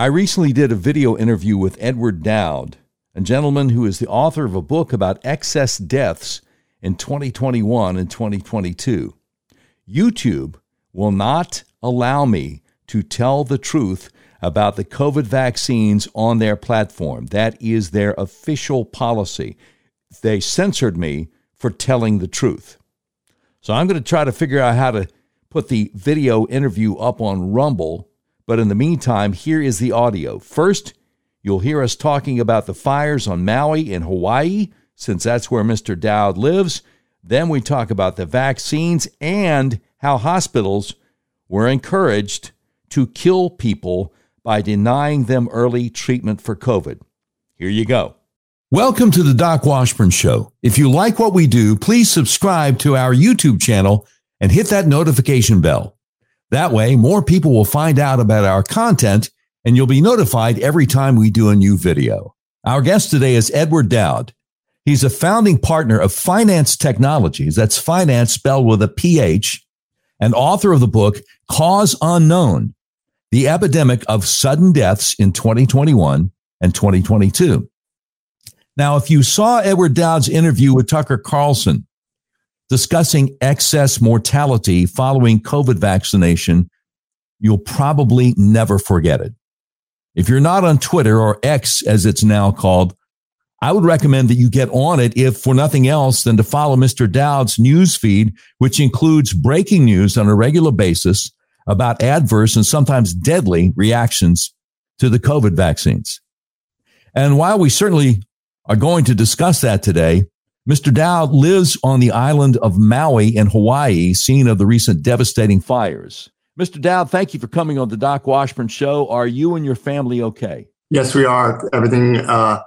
I recently did a video interview with Edward Dowd, a gentleman who is the author of a book about excess deaths in 2021 and 2022. YouTube will not allow me to tell the truth about the COVID vaccines on their platform. That is their official policy. They censored me for telling the truth. So I'm going to try to figure out how to put the video interview up on Rumble but in the meantime, here is the audio. First, you'll hear us talking about the fires on Maui in Hawaii, since that's where Mr. Dowd lives. Then we talk about the vaccines and how hospitals were encouraged to kill people by denying them early treatment for COVID. Here you go. Welcome to the Doc Washburn Show. If you like what we do, please subscribe to our YouTube channel and hit that notification bell. That way, more people will find out about our content and you'll be notified every time we do a new video. Our guest today is Edward Dowd. He's a founding partner of Phinance Technologies. That's finance spelled with a PH and author of the book Cause Unknown, the epidemic of sudden deaths in 2021 and 2022. Now, if you saw Edward Dowd's interview with Tucker Carlson, discussing excess mortality following COVID vaccination, you'll probably never forget it. If you're not on Twitter or X as it's now called, I would recommend that you get on it if for nothing else than to follow Mr. Dowd's news feed, which includes breaking news on a regular basis about adverse and sometimes deadly reactions to the COVID vaccines. And while we certainly are going to discuss that today, Mr. Dowd lives on the island of Maui in Hawaii, scene of the recent devastating fires. Mr. Dowd, thank you for coming on the Doc Washburn Show. Are you and your family okay? Yes, we are. Everything uh,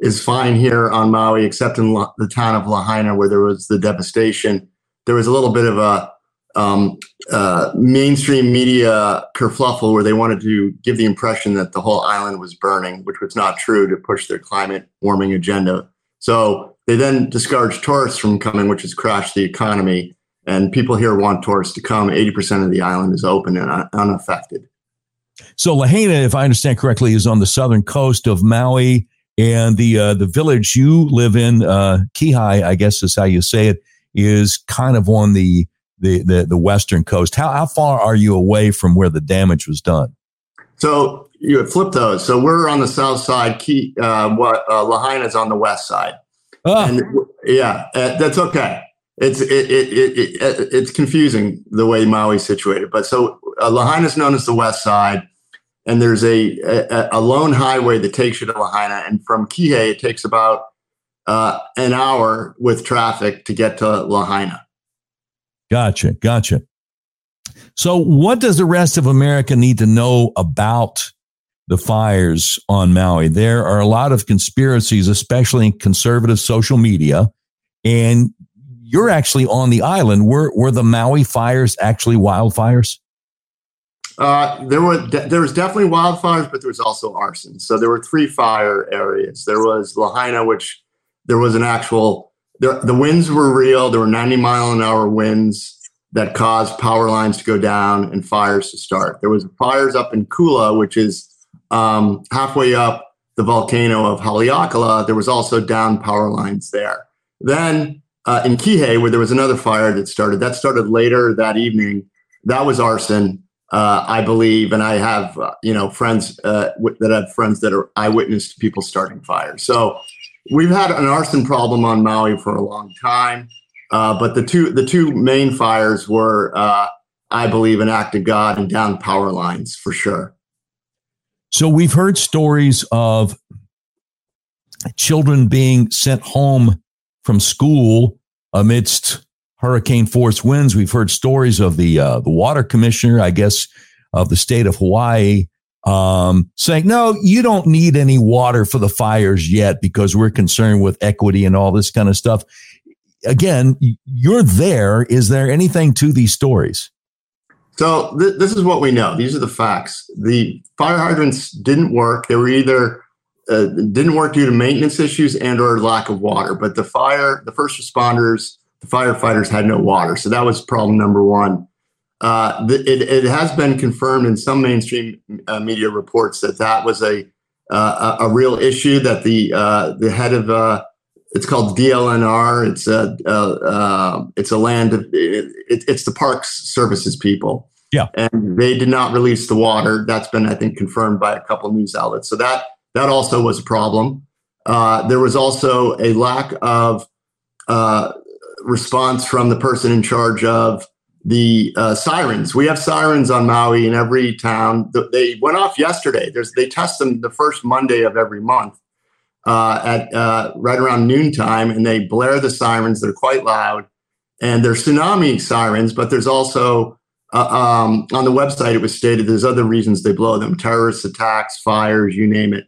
is fine here on Maui, except in La- the town of Lahaina, where there was the devastation. There was a little bit of a um, uh, mainstream media kerfluffle where they wanted to give the impression that the whole island was burning, which was not true to push their climate warming agenda. So they then discouraged tourists from coming, which has crashed the economy. And people here want tourists to come. 80% of the island is open and unaffected. So Lahaina, if I understand correctly, is on the southern coast of Maui. And the uh, the village you live in, uh, Kihei, I guess is how you say it, is kind of on the the the, the western coast. How how far are you away from where the damage was done? So you flip those. So we're on the south side. Key, uh, what uh, Lahaina is on the west side. Oh. And yeah, uh, that's okay. It's it, it, it, it, it's confusing the way Maui's situated. But so uh, Lahaina is known as the west side, and there's a, a, a lone highway that takes you to Lahaina, and from Kihei it takes about uh, an hour with traffic to get to Lahaina. Gotcha, gotcha. So, what does the rest of America need to know about the fires on Maui. There are a lot of conspiracies, especially in conservative social media. And you're actually on the island. Were, were the Maui fires actually wildfires? Uh, there were de- there was definitely wildfires, but there was also arson. So there were three fire areas. There was Lahaina, which there was an actual the, the winds were real. There were 90 mile an hour winds that caused power lines to go down and fires to start. There was fires up in Kula, which is um, halfway up the volcano of Haleakala, there was also down power lines there. Then uh, in Kihei, where there was another fire that started, that started later that evening. That was arson, uh, I believe, and I have uh, you know friends uh, w- that have friends that are eyewitness to people starting fires. So we've had an arson problem on Maui for a long time, uh, but the two the two main fires were, uh, I believe, an act of God and down power lines for sure. So we've heard stories of children being sent home from school amidst hurricane force winds. We've heard stories of the uh, the water commissioner, I guess, of the state of Hawaii, um, saying, "No, you don't need any water for the fires yet because we're concerned with equity and all this kind of stuff." Again, you're there. Is there anything to these stories? So th- this is what we know. These are the facts. The fire hydrants didn't work. They were either uh, didn't work due to maintenance issues and or lack of water. But the fire, the first responders, the firefighters had no water. So that was problem number one. uh, it, it has been confirmed in some mainstream uh, media reports that that was a uh, a, real issue that the uh, the head of uh, it's called DLNR. It's a uh, it's a land of, it, it's the Parks Services people. Yeah, and they did not release the water. That's been I think confirmed by a couple news outlets. So that that also was a problem. there was also a lack of response from the person in charge of the uh, sirens. We have sirens on Maui in every town. They went off yesterday. There's, they test them the first Monday of every month uh, at uh, right around noontime, and they blare the sirens. They're quite loud, and they're tsunami sirens. But there's also uh, um, on the website it was stated there's other reasons they blow them: terrorist attacks, fires, you name it.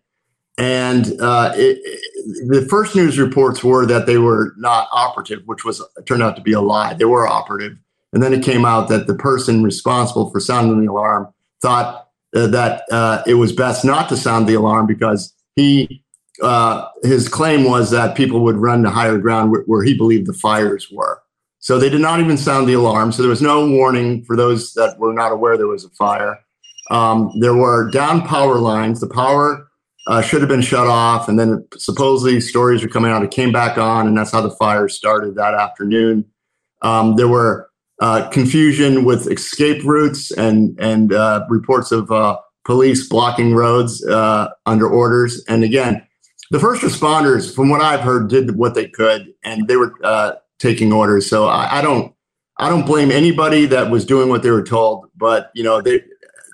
And uh, it, it, the first news reports were that they were not operative, which was turned out to be a lie. They were operative and then it came out that the person responsible for sounding the alarm thought uh, that uh, it was best not to sound the alarm because he uh, his claim was that people would run to higher ground where, where, he believed the fires were. So they did not even sound the alarm. So there was no warning for those that were not aware there was a fire. Um, there were down power lines. The power uh, should have been shut off, and then supposedly stories were coming out. It came back on, and that's how the fire started that afternoon. Um, there were uh, confusion with escape routes and and uh, reports of uh, police blocking roads uh, under orders. And again, the first responders, from what I've heard, did what they could, and they were uh, taking orders. So I, I, don't I don't blame anybody that was doing what they were told. But you know, they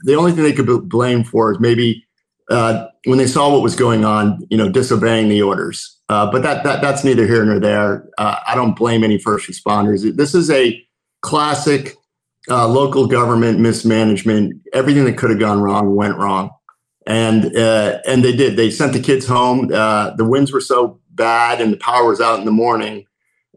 the only thing they could be blamed for is maybe uh, when they saw what was going on, you know, disobeying the orders. but that that that's neither here nor there. I don't blame any first responders. This is a classic uh, local government mismanagement. Everything that could have gone wrong went wrong, and uh, and they did. They sent the kids home. Uh, the winds were so bad, and the power was out in the morning.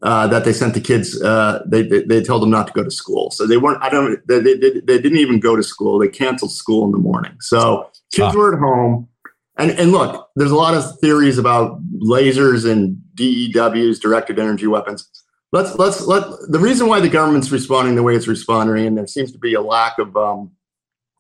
Uh, that they sent the kids, uh, they, they, they told them not to go to school. So they weren't. I don't. They, they, they didn't even go to school. They canceled school in the morning. So kids ah. were at home. And, and look, there's a lot of theories about lasers and DEWs, directed energy weapons let's let's let the reason why the government's responding the way it's responding, and there seems to be a lack of um,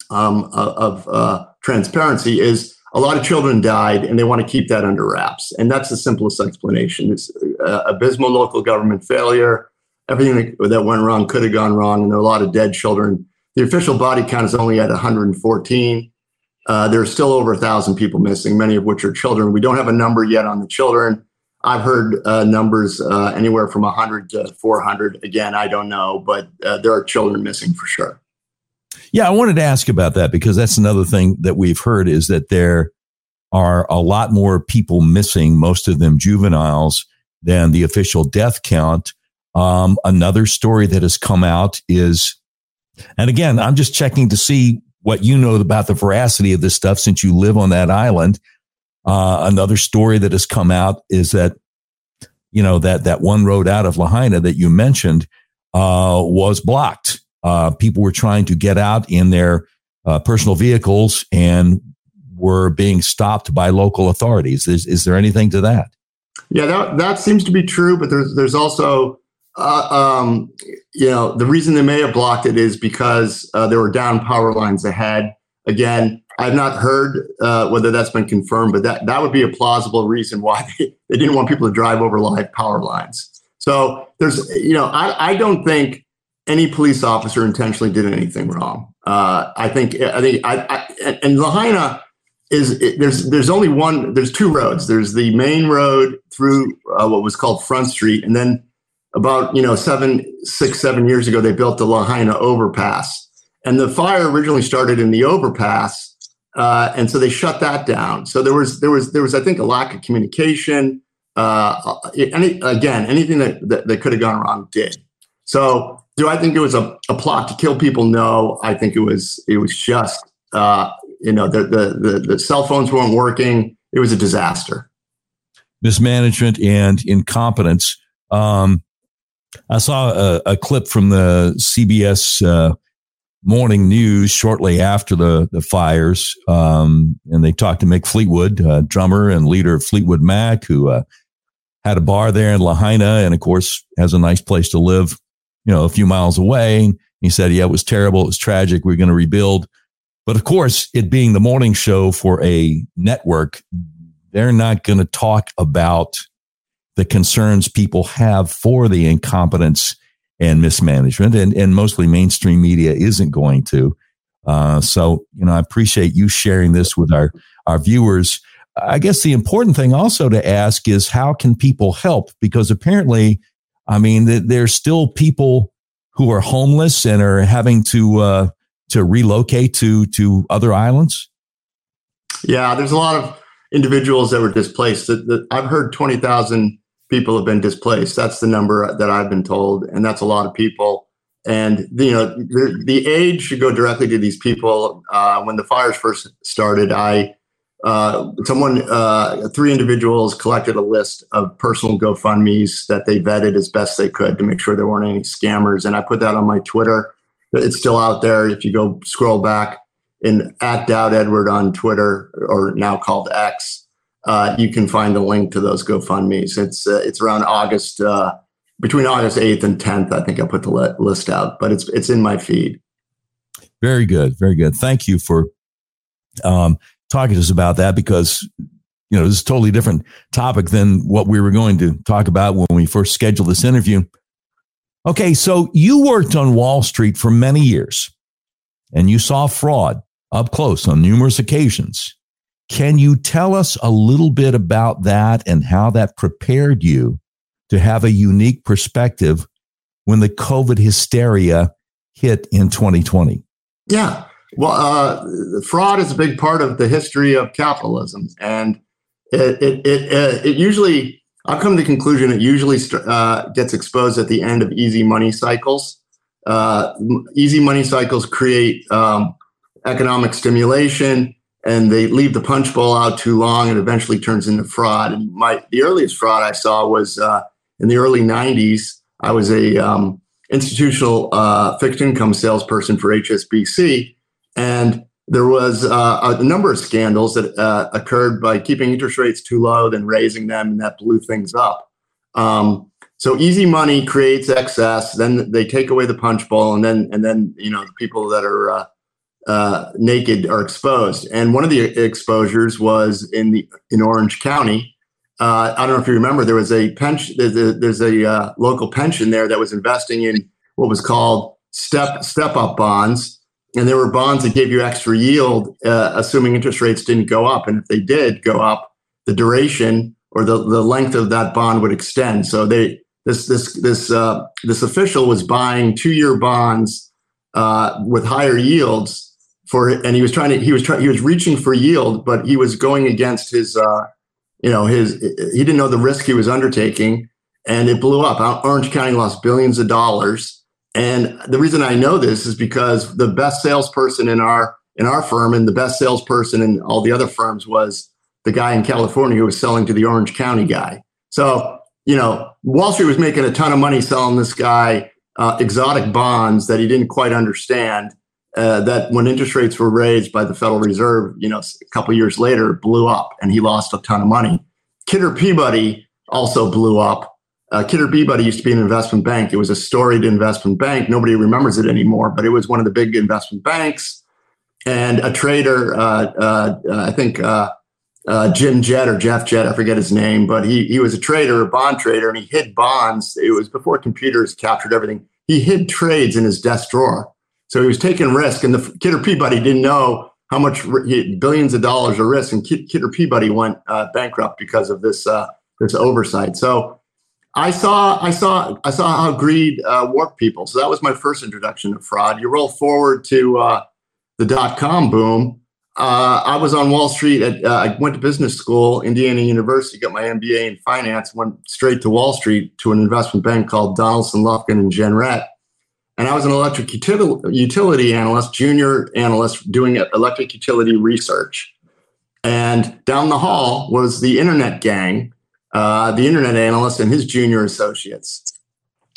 um, uh, of uh, transparency, is a lot of children died, and they want to keep that under wraps, and that's the simplest explanation. It's uh, abysmal local government failure. Everything that, went wrong could have gone wrong, and there are a lot of dead children. The official body count is only at 114. Uh, there are still over a thousand people missing, many of which are children. We don't have a number yet on the children. I've heard uh, numbers uh, anywhere from 100 to 400. Again, I don't know, but uh, there are children missing for sure. Yeah, I wanted to ask about that because that's another thing that we've heard is that there are a lot more people missing, most of them juveniles, than the official death count. Um, another story that has come out is, and again, I'm just checking to see what you know about the veracity of this stuff since you live on that island. Uh, another story that has come out is that, you know, that, that one road out of Lahaina that you mentioned, uh, was blocked. Uh, people were trying to get out in their, uh, personal vehicles and were being stopped by local authorities. Is, is there anything to that? Yeah, that, that seems to be true, but there's, there's also, uh, um, you know, the reason they may have blocked it is because uh, there were down power lines ahead. Again, I've not heard uh, whether that's been confirmed, but that, that would be a plausible reason why they, they didn't want people to drive over live power lines. So there's, you know, I, I don't think any police officer intentionally did anything wrong. Uh, I think, I think, I, I and Lahaina is there's there's only one. There's two roads. There's the main road through uh, what was called Front Street, and then about you know seven, six, seven years ago, they built the Lahaina overpass. And the fire originally started in the overpass uh, and so they shut that down. So there was there was there was I think a lack of communication. Uh, any again anything that, that, that could have gone wrong did. So do I think it was a, a plot to kill people? No, I think it was it was just uh, you know the, the the the cell phones weren't working. It was a disaster. Mismanagement and incompetence. Um, I saw a, a, clip from the CBS uh, morning news shortly after the, the fires. Um, and they talked to Mick Fleetwood, uh, drummer and leader of Fleetwood Mac, who uh, had a bar there in Lahaina and, of course, has a nice place to live, you know, a few miles away. He said, yeah, it was terrible. It was tragic. We are going to rebuild. But of course, it being the morning show for a network, they're not going to talk about the concerns people have for the incompetence and mismanagement. And, and mostly mainstream media isn't going to. Uh, so, you know, I appreciate you sharing this with our, our viewers. I guess the important thing also to ask is how can people help? Because apparently, I mean, there's still people who are homeless and are having to, uh, to relocate to, to other islands. Yeah, there's a lot of individuals that were displaced. I've heard 20,000 people have been displaced. That's the number that I've been told. And that's a lot of people and you know the, the aid should go directly to these people. Uh, when the fires first started, I uh, someone uh, three individuals collected a list of personal GoFundmes that they vetted as best they could to make sure there weren't any scammers, and I put that on my Twitter. It's still out there. If you go scroll back in at Dowd Edward on Twitter or now called X, uh, you can find the link to those GoFundmes. It's uh, it's around August uh, between August 8th and 10th, I think I put the list out, but it's it's in my feed. Very good, very good. Thank you for um, talking to us about that because you know this is a totally different topic than what we were going to talk about when we first scheduled this interview. Okay, so you worked on Wall Street for many years, and you saw fraud up close on numerous occasions. Can you tell us a little bit about that and how that prepared you to have a unique perspective when the COVID hysteria hit in 2020? Yeah. Well, uh, fraud is a big part of the history of capitalism. And it, it, it, uh, it usually, I've come to the conclusion it usually uh, gets exposed at the end of easy money cycles. Uh, easy money cycles create um, economic stimulation and they leave the punch bowl out too long and eventually turns into fraud. And my the earliest fraud I saw was uh, in the early 90s, I was a um, institutional uh, fixed income salesperson for HSBC. And there was uh, a number of scandals that uh, occurred by keeping interest rates too low, then raising them, and that blew things up. Um, so easy money creates excess. Then they take away the punch bowl, and then and then you know the people that are uh, uh, naked are exposed. And one of the exposures was in the in Orange County, uh, I don't know if you remember, there was a pension. There's a, there's a uh, local pension there that was investing in what was called step step up bonds, and there were bonds that gave you extra yield, uh, assuming interest rates didn't go up. And if they did go up, the duration or the, the length of that bond would extend. So they this this this uh, this official was buying two year bonds uh, with higher yields for, and he was trying to he was trying he was reaching for yield, but he was going against his uh, you know, his he didn't know the risk he was undertaking, and it blew up. Orange County lost billions of dollars. And the reason I know this is because the best salesperson in our in our firm and the best salesperson in all the other firms was the guy in California who was selling to the Orange County guy. So you know, Wall Street was making a ton of money selling this guy uh, exotic bonds that he didn't quite understand uh, that when interest rates were raised by the Federal Reserve, you know, a couple years later, blew up and he lost a ton of money. Kidder Peabody also blew up. Uh, Kidder Peabody used to be an investment bank. It was a storied investment bank. Nobody remembers it anymore, but it was one of the big investment banks. And a trader, uh, uh, uh I think uh, Jim Jett or Jeff Jett, I forget his name, but he he was a trader, a bond trader, and he hid bonds. It was before computers captured everything. He hid trades in his desk drawer so he was taking risk, and the Kidder Peabody didn't know how much billions of dollars of risk, and Kidder Peabody went uh, bankrupt because of this uh, this oversight. So I saw I saw I saw how greed uh, warped people. So that was my first introduction to fraud. You roll forward to uh, the dot com boom. Uh, I was on Wall Street. At, uh, I went to business school, Indiana University, got my MBA in finance, went straight to Wall Street to an investment bank called Donaldson, Lufkin, and Jenrette and I was an electric utility, utility analyst, junior analyst doing electric utility research. And down the hall was the internet gang, uh, the internet analyst and his junior associates.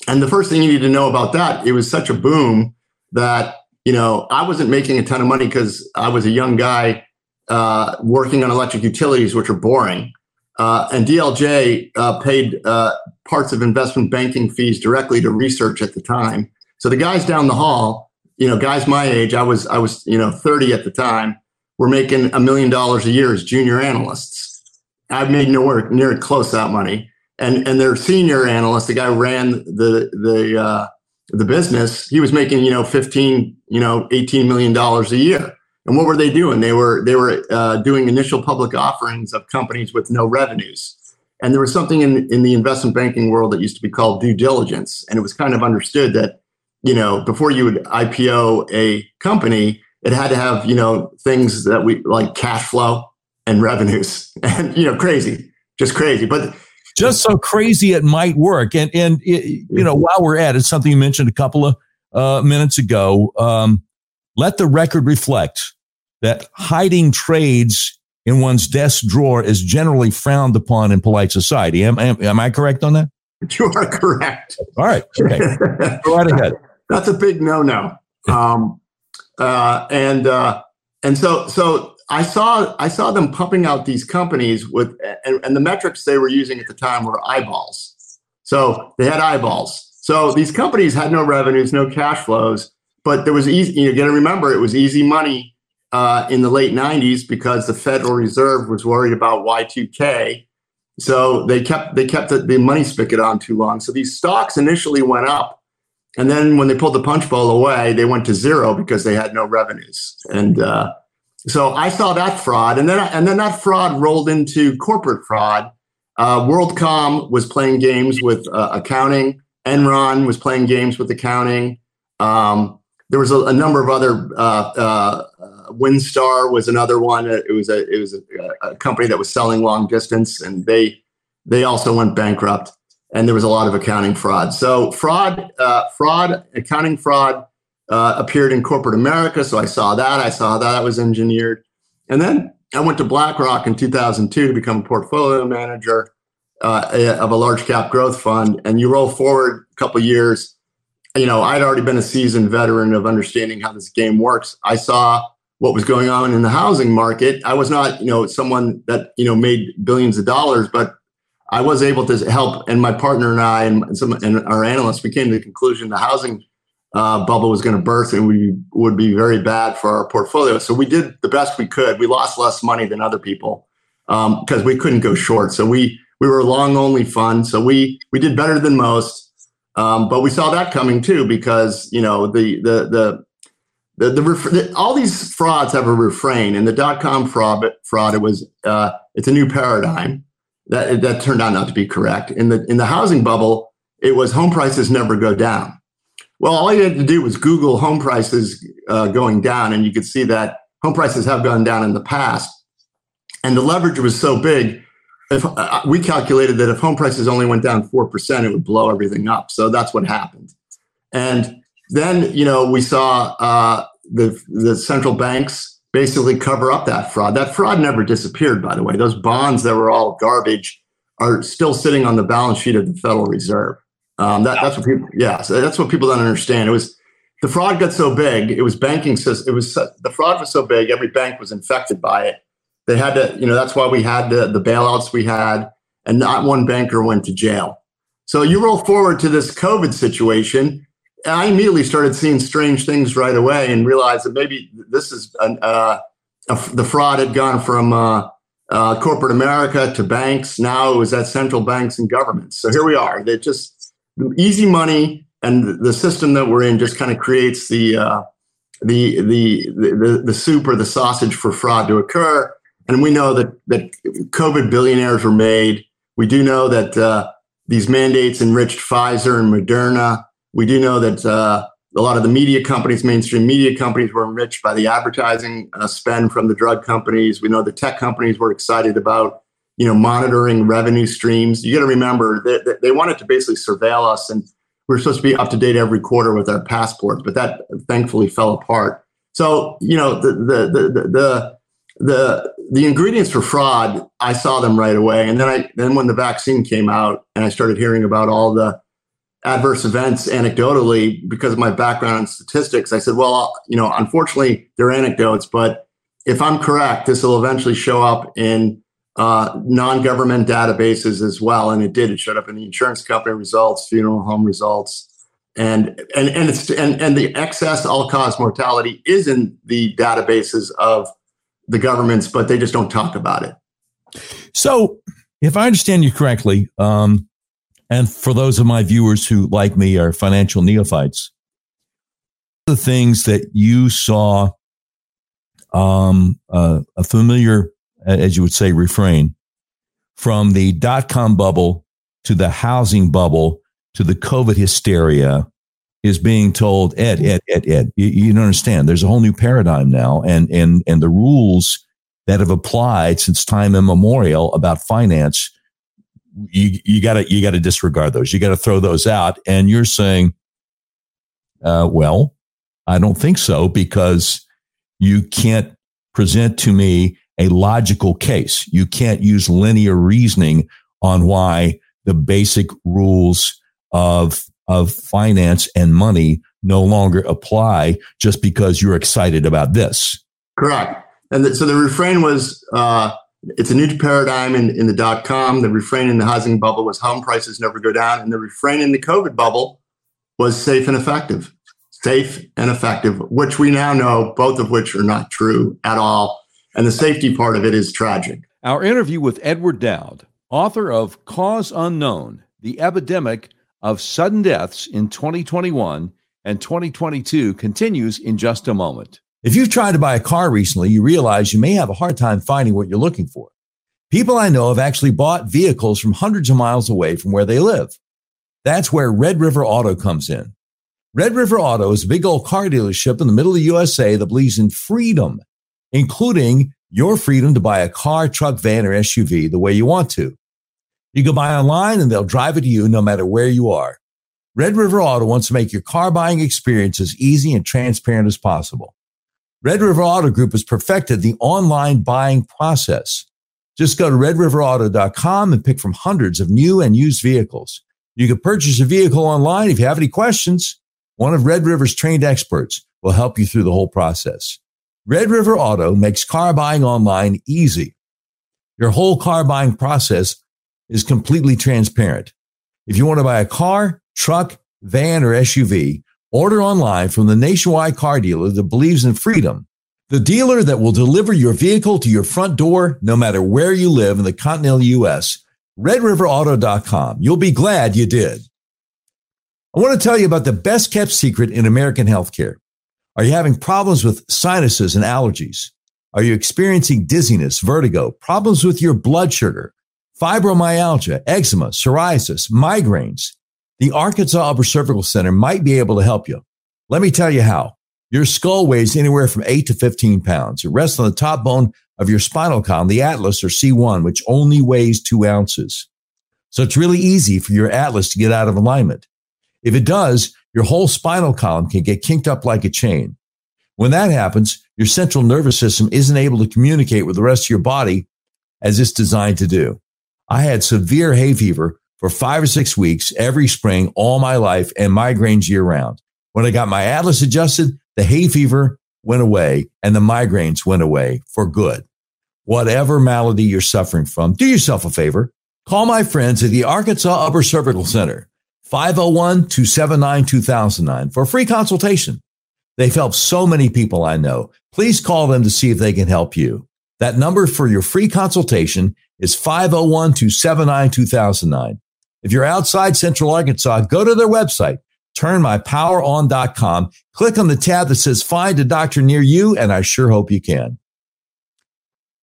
And the first thing you need to know about that, it was such a boom that, you know, I wasn't making a ton of money because I was a young guy uh, working on electric utilities, which are boring. Uh, and DLJ uh, paid uh, parts of investment banking fees directly to research at the time So the guys down the hall, you know, guys my age, I was I was you know 30 at the time, were making a million dollars a year as junior analysts. I've made nowhere near close that money. And and their senior analyst, the guy who ran the the uh, the business, he was making you know 15, you know 18 million dollars a year. And what were they doing? They were they were uh, doing initial public offerings of companies with no revenues. And there was something in in the investment banking world that used to be called due diligence, and it was kind of understood that you know before you would IPO a company, it had to have you know things that we like cash flow and revenues, and you know crazy, just crazy. But just so crazy it might work. And and it, you know while we're at it, something you mentioned a couple of uh, minutes ago. Um, let the record reflect that hiding trades in one's desk drawer is generally frowned upon in polite society. Am, am, am I correct on that? You are correct. All right. Okay. Go right ahead. That's a big no-no. Um, uh, and uh, and so so I saw I saw them pumping out these companies with and, and the metrics they were using at the time were eyeballs. So they had eyeballs. So these companies had no revenues, no cash flows, but there was easy. You got to remember, it was easy money uh, in the late 90s because the Federal Reserve was worried about Y2K. So they kept they kept the, the money spigot on too long. So these stocks initially went up, and then when they pulled the punch bowl away, they went to zero because they had no revenues. And uh, so I saw that fraud, and then and then that fraud rolled into corporate fraud. Uh, WorldCom was playing games with uh, accounting. Enron was playing games with accounting. Um, there was a, a number of other. Uh, uh, WinStar was another one. It was a it was a, a, company that was selling long distance, and they they also went bankrupt. And there was a lot of accounting fraud. So fraud, uh, fraud, accounting fraud uh, appeared in corporate America. So I saw that. I saw that was engineered, and then I went to BlackRock in 2002 to become a portfolio manager uh, of a large cap growth fund. And you roll forward a couple years you know, I'd already been a seasoned veteran of understanding how this game works. I saw what was going on in the housing market. I was not, you know, someone that, you know, made billions of dollars, but I was able to help. And my partner and I and some and our analysts, we came to the conclusion the housing uh, bubble was going to burst and we would be very bad for our portfolio. So we did the best we could. We lost less money than other people because um, we couldn't go short. So we we were a long only fund. So we we did better than most. Um, but we saw that coming too because you know the the the the, the, the, all these frauds have a refrain and the dot com fraud fraud it was uh, it's a new paradigm that that turned out not to be correct in the in the housing bubble it was home prices never go down well all you had to do was google home prices uh, going down and you could see that home prices have gone down in the past and the leverage was so big if uh, we calculated that if home prices only went down 4%, it would blow everything up. So that's what happened. And then, you know, we saw uh, the, the central banks basically cover up that fraud. That fraud never disappeared, by the way. Those bonds that were all garbage are still sitting on the balance sheet of the Federal Reserve. Um, that, that's what people, yeah, so that's what people don't understand. It was the fraud got so big. It was banking system. It was the fraud was so big. Every bank was infected by it they had to, you know, that's why we had the, the bailouts we had, and not one banker went to jail. So you roll forward to this COVID situation. I immediately started seeing strange things right away and realized that maybe this is an, uh, a, the fraud had gone from uh, uh, corporate America to banks. Now it was at central banks and governments. So here we are. They just easy money and the system that we're in just kind of creates the, uh, the, the the the soup or the sausage for fraud to occur. And we know that, that COVID billionaires were made. We do know that uh, these mandates enriched Pfizer and Moderna. We do know that uh, a lot of the media companies, mainstream media companies, were enriched by the advertising uh, spend from the drug companies. We know the tech companies were excited about, you know, monitoring revenue streams. You got to remember that they, they wanted to basically surveil us, and we are supposed to be up to date every quarter with our passports, but that thankfully fell apart. So, you know, the the the, the, the the the ingredients for fraud i saw them right away and then i then when the vaccine came out and i started hearing about all the adverse events anecdotally because of my background in statistics i said well you know unfortunately they're anecdotes but if i'm correct this will eventually show up in uh, non-government databases as well and it did it showed up in the insurance company results funeral home results and and and it's and, and the excess all cause mortality is in the databases of the governments, but they just don't talk about it. So, if I understand you correctly, um, and for those of my viewers who, like me, are financial neophytes, the things that you saw um, uh, a familiar, as you would say, refrain from the dot com bubble to the housing bubble to the COVID hysteria is being told, Ed, Ed, Ed, Ed, you, you don't understand. There's a whole new paradigm now. And, and, and the rules that have applied since time immemorial about finance, you, you gotta, you gotta disregard those. You gotta throw those out. And you're saying, uh, well, I don't think so because you can't present to me a logical case. You can't use linear reasoning on why the basic rules of, of finance and money no longer apply just because you're excited about this. Correct. And the, so the refrain was, uh, it's a new paradigm in, in the dot com. The refrain in the housing bubble was home prices never go down. And the refrain in the COVID bubble was safe and effective. Safe and effective, which we now know both of which are not true at all. And the safety part of it is tragic. Our interview with Edward Dowd, author of Cause Unknown The Epidemic of Sudden Deaths in 2021 and 2022, continues in just a moment. If you've tried to buy a car recently, you realize you may have a hard time finding what you're looking for. People I know have actually bought vehicles from hundreds of miles away from where they live. That's where Red River Auto comes in. Red River Auto is a big old car dealership in the middle of the USA that believes in freedom including your freedom to buy a car, truck, van, or SUV the way you want to. You can buy online and they'll drive it to you no matter where you are. Red River Auto wants to make your car buying experience as easy and transparent as possible. Red River Auto Group has perfected the online buying process. Just go to redriverauto.com and pick from hundreds of new and used vehicles. You can purchase a vehicle online. If you have any questions, one of Red River's trained experts will help you through the whole process. Red River Auto makes car buying online easy. Your whole car buying process is completely transparent. If you want to buy a car, truck, van, or SUV, order online from the nationwide car dealer that believes in freedom. The dealer that will deliver your vehicle to your front door, no matter where you live in the continental U.S. RedRiverAuto.com. You'll be glad you did. I want to tell you about the best kept secret in American healthcare. Are you having problems with sinuses and allergies? Are you experiencing dizziness, vertigo, problems with your blood sugar, fibromyalgia, eczema, psoriasis, migraines? The Arkansas Upper Cervical Center might be able to help you. Let me tell you how. Your skull weighs anywhere from 8 to 15 pounds. It rests on the top bone of your spinal column, the atlas or C1, which only weighs two ounces. So it's really easy for your atlas to get out of alignment. If it does, your whole spinal column can get kinked up like a chain. When that happens, your central nervous system isn't able to communicate with the rest of your body as it's designed to do. I had severe hay fever for five or six weeks every spring all my life and migraines year round. When I got my atlas adjusted, the hay fever went away and the migraines went away for good. Whatever malady you're suffering from, do yourself a favor. Call my friends at the Arkansas Upper Cervical Center. 501 279 2009 for a free consultation. They've helped so many people I know. Please call them to see if they can help you. That number for your free consultation is 501 279 2009. If you're outside Central Arkansas, go to their website, turnmypoweron.com, click on the tab that says find a doctor near you, and I sure hope you can.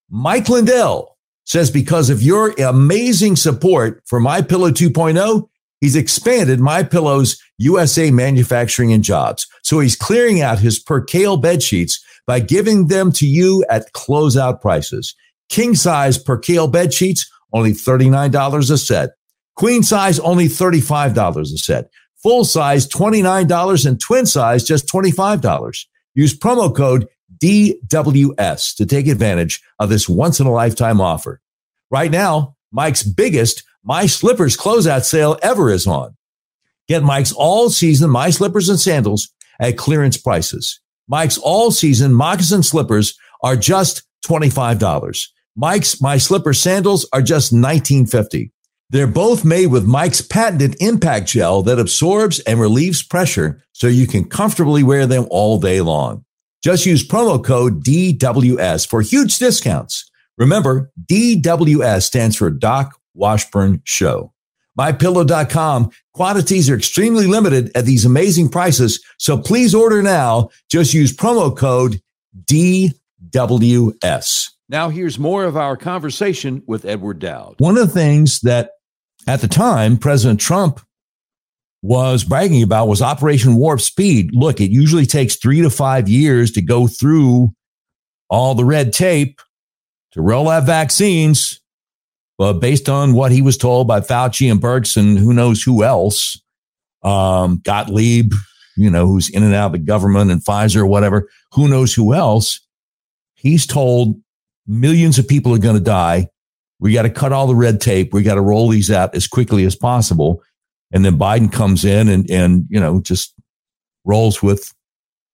Mike Lindell says because of your amazing support for My Pillow 2.0, He's expanded My Pillow's USA manufacturing and jobs. So he's clearing out his percale bed sheets by giving them to you at closeout prices. King size percale bed sheets, only $39 a set. Queen size, only $35 a set. Full size, $29 and twin size, just $25. Use promo code DWS to take advantage of this once in a lifetime offer. Right now, Mike's biggest my Slippers closeout sale ever is on. Get Mike's all season My Slippers and sandals at clearance prices. Mike's all season moccasin slippers are just $25. Mike's My Slipper sandals are just $19.50. They're both made with Mike's patented impact gel that absorbs and relieves pressure so you can comfortably wear them all day long. Just use promo code DWS for huge discounts. Remember, DWS stands for Doc Washburn Show. MyPillow.com quantities are extremely limited at these amazing prices, so please order now. Just use promo code DWS. Now, here's more of our conversation with Edward Dowd. One of the things that at the time President Trump was bragging about was Operation Warp Speed. Look, it usually takes three to five years to go through all the red tape to roll out vaccines. But based on what he was told by Fauci and Birx and who knows who else, um, Gottlieb, you know, who's in and out of the government and Pfizer or whatever, who knows who else, he's told Millions of people are going to die. We got to cut all the red tape. We got to roll these out as quickly as possible. And then Biden comes in and, and, you know, just rolls with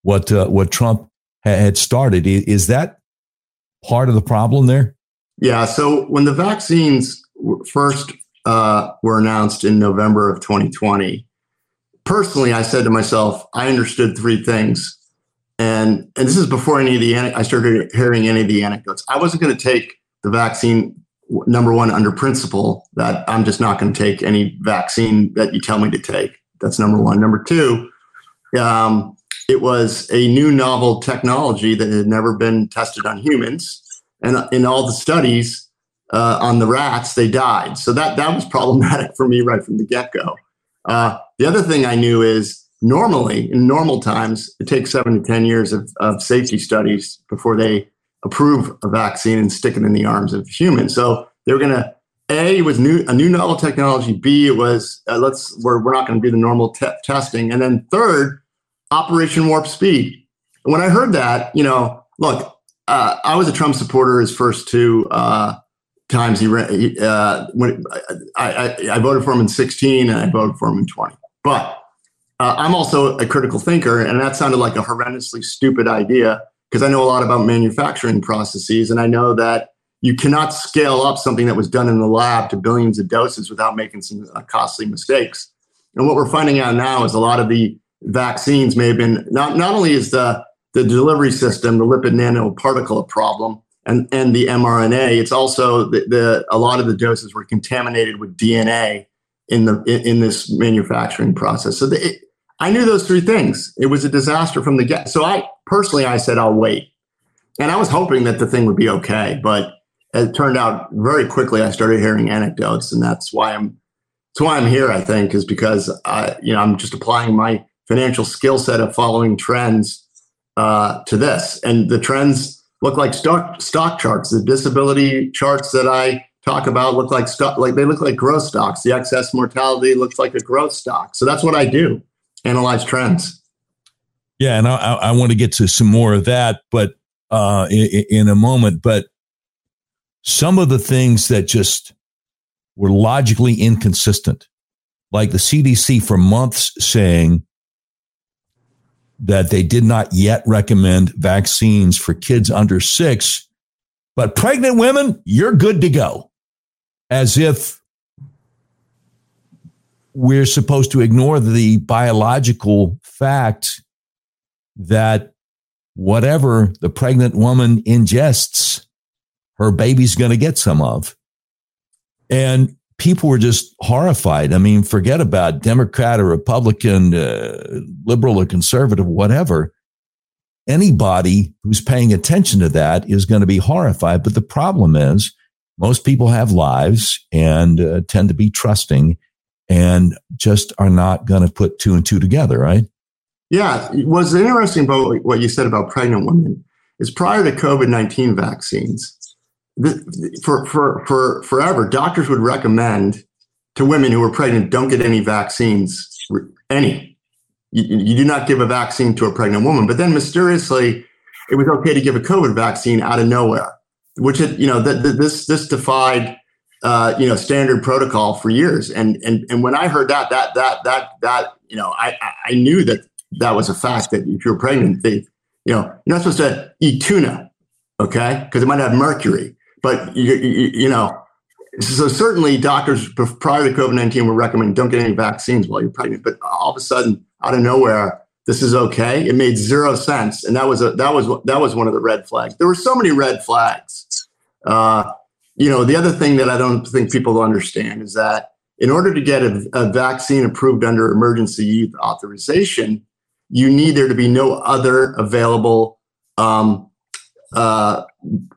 what, uh, what Trump had started. Is that part of the problem there? Yeah. So when the vaccines first uh, were announced in November of 2020, personally, I said to myself, I understood three things and and this is before any of the I started hearing any of the anecdotes. I wasn't going to take the vaccine number one under principle that I'm just not going to take any vaccine that you tell me to take. That's number one. Number two, um, it was a new novel technology that had never been tested on humans, and in all the studies uh, on the rats, they died. So that that was problematic for me right from the get go. Uh, the other thing I knew is normally in normal times it takes seven to ten years of, of safety studies before they approve a vaccine and stick it in the arms of humans so they were going to a was new a new novel technology b it was uh, let's we're, we're not going to do the normal te- testing and then third operation warp speed and when i heard that you know look uh, i was a trump supporter his first two uh, times he ran uh, when I, I, I voted for him in 16 and i voted for him in 20 but uh, I'm also a critical thinker, and that sounded like a horrendously stupid idea because I know a lot about manufacturing processes, and I know that you cannot scale up something that was done in the lab to billions of doses without making some uh, costly mistakes. And what we're finding out now is a lot of the vaccines may have been not not only is the the delivery system, the lipid nanoparticle, problem, and and the mRNA, it's also the, the a lot of the doses were contaminated with DNA in the in, in this manufacturing process. So the, it, I knew those three things. It was a disaster from the get. So I personally, I said, I'll wait. And I was hoping that the thing would be okay. But it turned out very quickly, I started hearing anecdotes. And that's why I'm, that's why I'm here, I think, is because I, you know, I'm just applying my financial skill set of following trends uh, to this. And the trends look like stock, stock charts. The disability charts that I talk about look like stock, like they look like growth stocks. The excess mortality looks like a growth stock. So that's what I do analyze trends. Yeah, and I, I want to get to some more of that, but uh, in, in a moment. But some of the things that just were logically inconsistent, like the CDC for months saying that they did not yet recommend vaccines for kids under six, but pregnant women, you're good to go. As if we're supposed to ignore the biological fact that whatever the pregnant woman ingests, her baby's going to get some of. And people were just horrified. I mean, forget about Democrat or Republican, uh, liberal or conservative, whatever. Anybody who's paying attention to that is going to be horrified. But the problem is, most people have lives and uh, tend to be trusting and just are not going to put two and two together, right? Yeah. What's interesting about what you said about pregnant women is prior to COVID 19 vaccines, for, for, for forever, doctors would recommend to women who were pregnant don't get any vaccines, any. You, you do not give a vaccine to a pregnant woman. But then mysteriously, it was okay to give a COVID vaccine out of nowhere, which, it, you know, th- th- this, this defied uh, you know standard protocol for years. And and and when I heard that that that that that you know I I knew that that was a fact that if you're pregnant, they you know you're not supposed to eat tuna, okay, because it might have mercury. But you, you, you know so certainly doctors prior to COVID 19 were recommending don't get any vaccines while you're pregnant. But all of a sudden, out of nowhere, this is okay. It made zero sense, and that was a that was that was one of the red flags. There were so many red flags. Uh, you know, the other thing that I don't think people understand is that in order to get a, a vaccine approved under emergency use authorization, you need there to be no other available um, uh,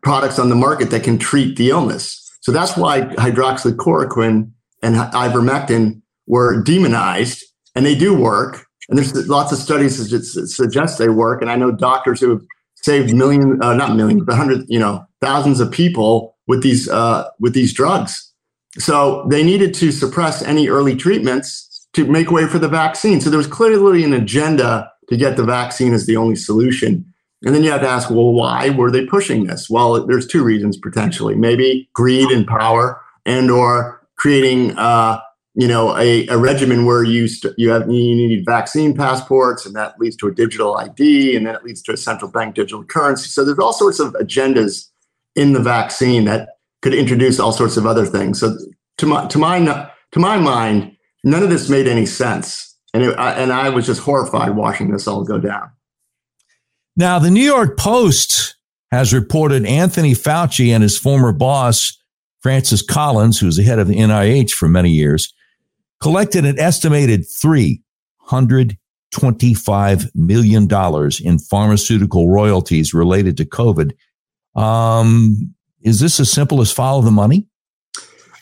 products on the market that can treat the illness. So that's why hydroxychloroquine and ivermectin were demonized, and they do work. And there's lots of studies that suggest they work. And I know doctors who have saved millions, uh, not millions, but hundreds, you know, thousands of people with these uh, with these drugs. So they needed to suppress any early treatments to make way for the vaccine. So there was clearly an agenda to get the vaccine as the only solution. And then you have to ask, well, why were they pushing this? Well, there's two reasons potentially. Maybe greed and power, and or creating, uh, you know, a, a regimen where you st- you have you need vaccine passports, and that leads to a digital ID, and then it leads to a central bank digital currency. So there's all sorts of agendas in the vaccine that could introduce all sorts of other things. So to my to my to my mind, none of this made any sense, and it, I, and I was just horrified watching this all go down. Now, the New York Post has reported Anthony Fauci and his former boss, Francis Collins, who's the head of the NIH for many years, collected an estimated $325 million in pharmaceutical royalties related to COVID. Um, is this as simple as follow the money?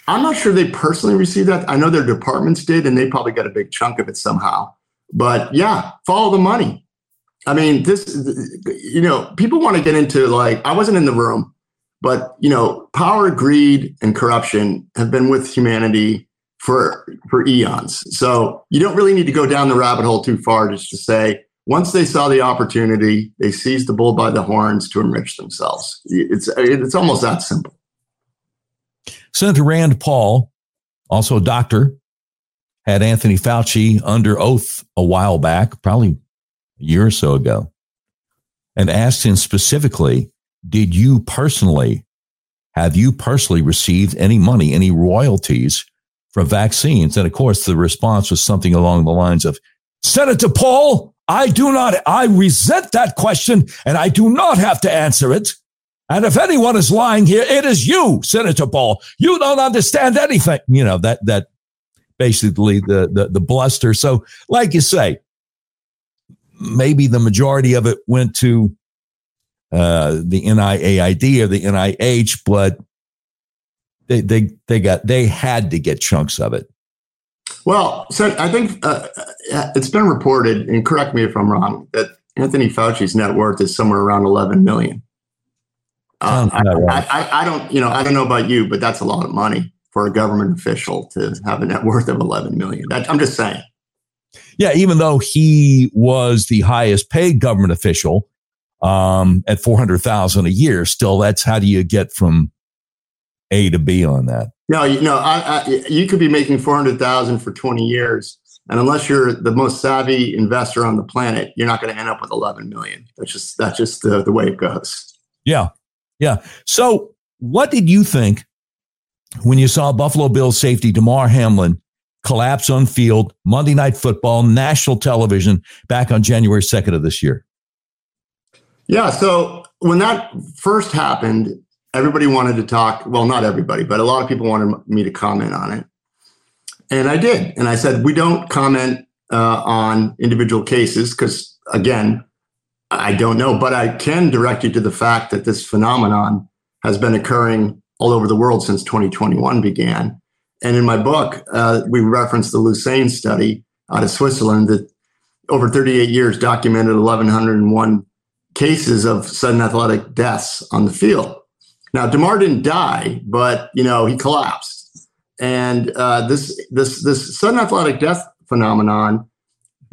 I'm not sure they personally received that. I know their departments did, and they probably got a big chunk of it somehow. But yeah, follow the money. I mean, this, you know, people want to get into like, I wasn't in the room, but, you know, power, greed, and corruption have been with humanity for, for eons. So you don't really need to go down the rabbit hole too far just to say, once they saw the opportunity, they seized the bull by the horns to enrich themselves. It's, it's almost that simple. Senator Rand Paul, also a doctor, had Anthony Fauci under oath a while back, probably a year or so ago and asked him specifically, did you personally, have you personally received any money, any royalties from vaccines? And of course, the response was something along the lines of, Senator Paul, I do not, I resent that question and I do not have to answer it. And if anyone is lying here, it is you, Senator Paul. You don't understand anything. You know, that, that basically the, the, the bluster. So like you say, maybe the majority of it went to uh, the NIAID or the NIH, but they, they, they got, they had to get chunks of it. Well, so I think uh, uh, it's been reported, and correct me if I'm wrong, that Anthony Fauci's net worth is somewhere around 11 million. Uh, I, I, I, don't, you know, I don't know about you, but that's a lot of money for a government official to have a net worth of 11 million. That, I'm just saying. Yeah, even though he was the highest paid government official um, at four hundred thousand a year, still, that's how do you get from A to B on that? No, you know, I, I, you could be making four hundred thousand for twenty years, and unless you're the most savvy investor on the planet, you're not going to end up with eleven million. That's just that's just the, the way it goes. Yeah, yeah. So, what did you think when you saw Buffalo Bills safety Damar Hamlin collapse on field, Monday Night Football, national television back on January 2nd of this year? Yeah. So when that first happened, everybody wanted to talk. Well, not everybody, but a lot of people wanted me to comment on it. And I did. And I said, we don't comment uh, on individual cases because, again, I don't know, but I can direct you to the fact that this phenomenon has been occurring all over the world since 2021 began. And in my book, uh, we reference the Lausanne study out of Switzerland that over 38 years documented 1,101 cases of sudden athletic deaths on the field. Now, Damar didn't die, but you know he collapsed, and uh, this this this sudden athletic death phenomenon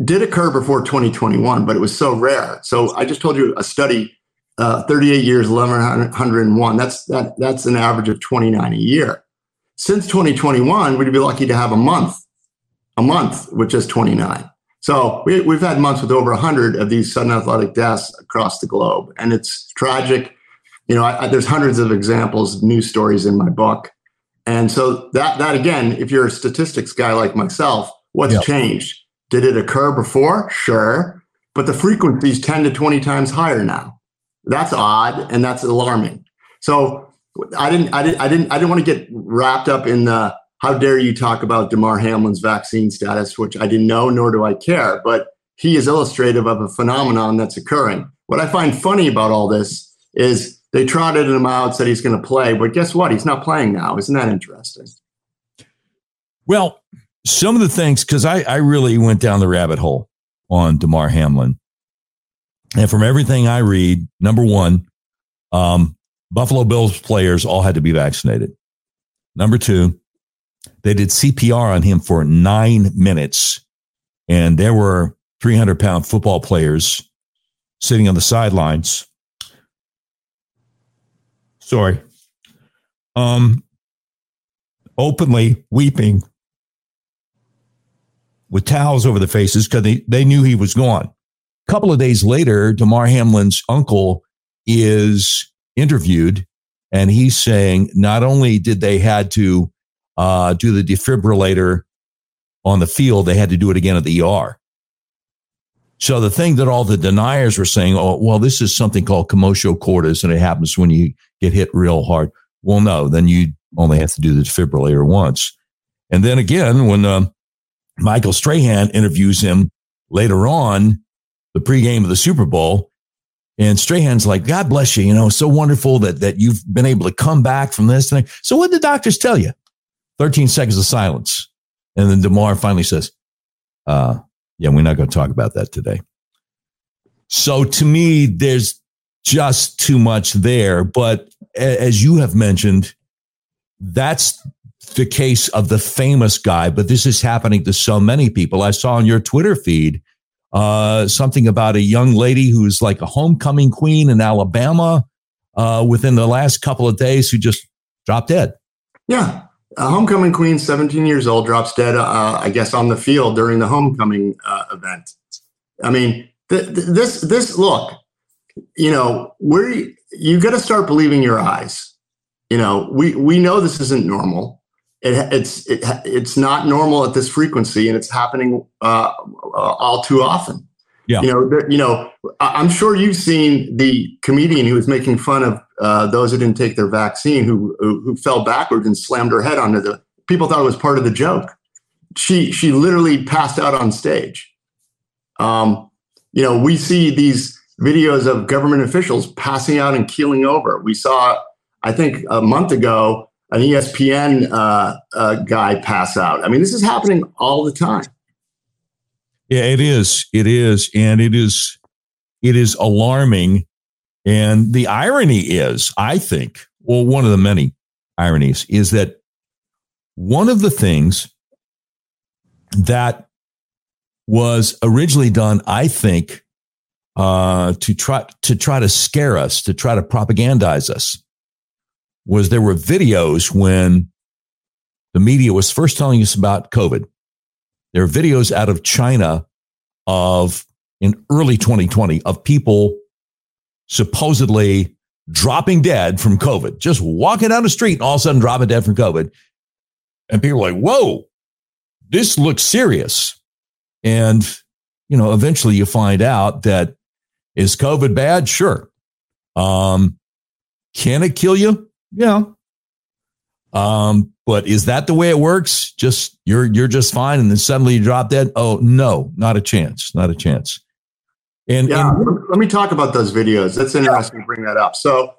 did occur before 2021, but it was so rare. So I just told you a study, uh, 38 years, 1,101. That's that that's an average of 29 a year since 2021, we'd be lucky to have a month, a month with just 29. So we, have had months with over 100 of these sudden athletic deaths across the globe, and it's tragic. You know, I, I, there's hundreds of examples, news stories in my book, And so that that again, if you're a statistics guy like myself, what's changed? Did it occur before? Sure. But the frequency is 10 to 20 times higher now. That's odd and that's alarming. So I didn't I didn't I didn't I didn't want to get wrapped up in the how dare you talk about Damar Hamlin's vaccine status, which I didn't know nor do I care, but he is illustrative of a phenomenon that's occurring. What I find funny about all this is they trotted him out, said he's going to play, but guess what? He's not playing now. Isn't that interesting? Well, some of the things, because I, I really went down the rabbit hole on Damar Hamlin. And from everything I read, number one, um, Buffalo Bills players all had to be vaccinated. Number two, they did CPR on him for nine minutes. And there were 300 pound football players sitting on the sidelines. Sorry. Um, openly weeping with towels over the faces because they, they knew he was gone. A couple of days later, Damar Hamlin's uncle is interviewed and he's saying not only did they had to uh, do the defibrillator on the field, they had to do it again at the ER. So the thing that all the deniers were saying, oh, well, this is something called commotio cordis, and it happens when you get hit real hard. Well, no, then you only have to do the defibrillator once. And then again, when uh, Michael Strahan interviews him later on, the pregame of the Super Bowl, and Strahan's like, God bless you, you know, so wonderful that that you've been able to come back from this thing. So what did the doctors tell you? 13 seconds of silence. And then Damar finally says, uh, yeah, we're not going to talk about that today. So to me, there's just too much there. But as you have mentioned, that's the case of the famous guy, but this is happening to so many people. I saw on your Twitter feed uh, something about a young lady who's like a homecoming queen in Alabama uh, within the last couple of days who just dropped dead. Yeah. A homecoming queen, 17 years old, drops dead, uh, I guess, on the field during the homecoming uh, event. I mean, th- th- this, this, look, you know, we're, you got to start believing your eyes. You know, we, we know this isn't normal it, it's it, it's not normal at this frequency, and it's happening uh, all too often. Yeah. You know, you know, I'm sure you've seen the comedian who was making fun of uh, those who didn't take their vaccine, who, who, who fell backwards and slammed her head onto the. People thought it was part of the joke. She she literally passed out on stage. Um, you know, we see these videos of government officials passing out and keeling over. We saw, I think, a month ago, an ESPN uh, uh, guy pass out. I mean, this is happening all the time. Yeah, it is. It is, and it is. It is alarming. And the irony is, I think, well, one of the many ironies is that one of the things that was originally done, I think, uh, to try to try to scare us, to try to propagandize us, was there were videos when the media was first telling us about COVID. There are videos out of China of in early 2020 of people supposedly dropping dead from COVID, just walking down the street and all of a sudden dropping dead from COVID. And people are like, whoa, this looks serious. And, you know, eventually you find out that is COVID bad? Sure. Um, can it kill you? Yeah. Um, but is that the way it works? Just you're you're just fine, and then suddenly you drop dead. Oh no, not a chance, not a chance. And yeah, and, let me talk about those videos. That's interesting to bring that up. So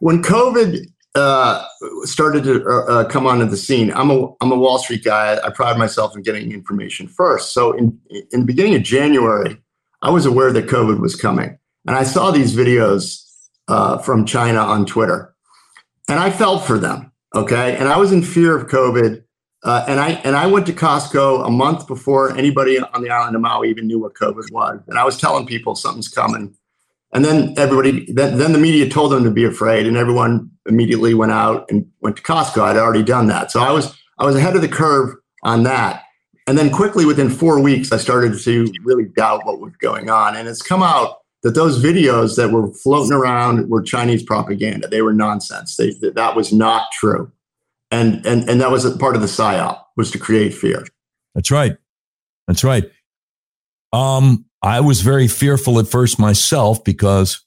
when COVID uh, started to uh, uh, come onto the scene, I'm a I'm a Wall Street guy. I pride myself in getting information first. So in in the beginning of January, I was aware that COVID was coming, and I saw these videos uh, from China on Twitter and I felt for them. Okay, and I was in fear of COVID, uh, and I and I went to Costco a month before anybody on the island of Maui even knew what COVID was, and I was telling people something's coming, and then everybody, then, then the media told them to be afraid, and everyone immediately went out and went to Costco. I'd already done that, so I was I was ahead of the curve on that. And then quickly within four weeks, I started to really doubt what was going on. And it's come out that those videos that were floating around were Chinese propaganda. They were nonsense. They, that was not true. and and and that was a part of the psyop was to create fear. That's right. That's right. Um, I was very fearful at first myself because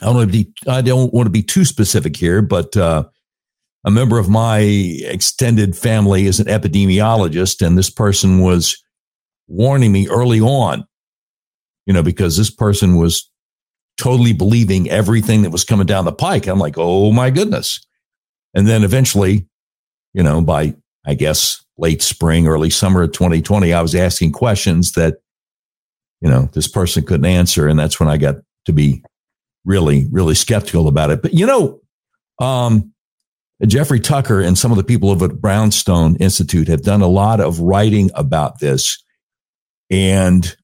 I don't want to be I don't want to be too specific here, but uh, a member of my extended family is an epidemiologist, and this person was warning me early on, you know, because this person was totally believing everything that was coming down the pike. I'm like, oh my goodness. And then eventually, you know, by I guess late spring, early summer of 2020, I was asking questions that, you know, this person couldn't answer. And that's when I got to be really, really skeptical about it. But, you know, um, Jeffrey Tucker and some of the people over at Brownstone Institute have done a lot of writing about this. And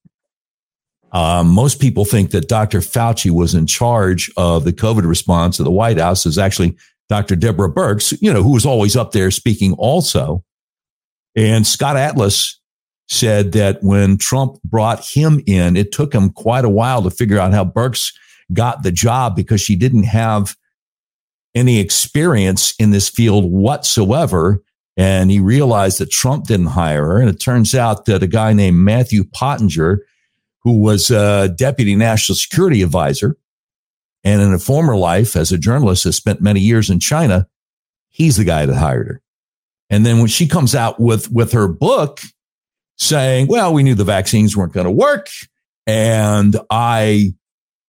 um, most people think that Dr. Fauci was in charge of the COVID response of the White House. Is actually Dr. Deborah Birx, you know, who was always up there speaking also. And Scott Atlas said that when Trump brought him in, it took him quite a while to figure out how Birx got the job because she didn't have any experience in this field whatsoever. And he realized that Trump didn't hire her. And it turns out that a guy named Matthew Pottinger, who was a deputy national security advisor and in a former life as a journalist has spent many years in China, he's the guy that hired her. And then when she comes out with, with her book saying, well, we knew the vaccines weren't going to work. And I,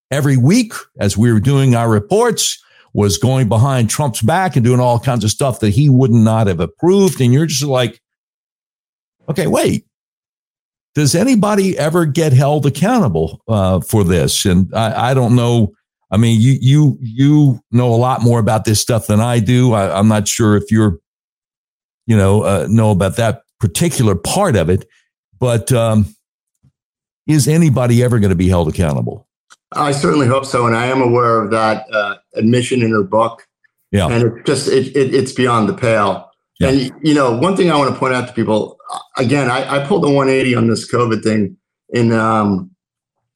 every week as we were doing our reports, was going behind Trump's back and doing all kinds of stuff that he would not have approved. And you're just like, okay, wait, does anybody ever get held accountable uh, for this? And I, I, don't know. I mean, you you you know a lot more about this stuff than I do. I, am not sure if you're, you know, uh, know about that particular part of it, but um, is anybody ever going to be held accountable? I certainly hope so, and I am aware of that uh, admission in her book. Yeah, and it's just it, it, it's beyond the pale. Yeah. And you know, one thing I want to point out to people again, I, I pulled the 180 on this COVID thing in um,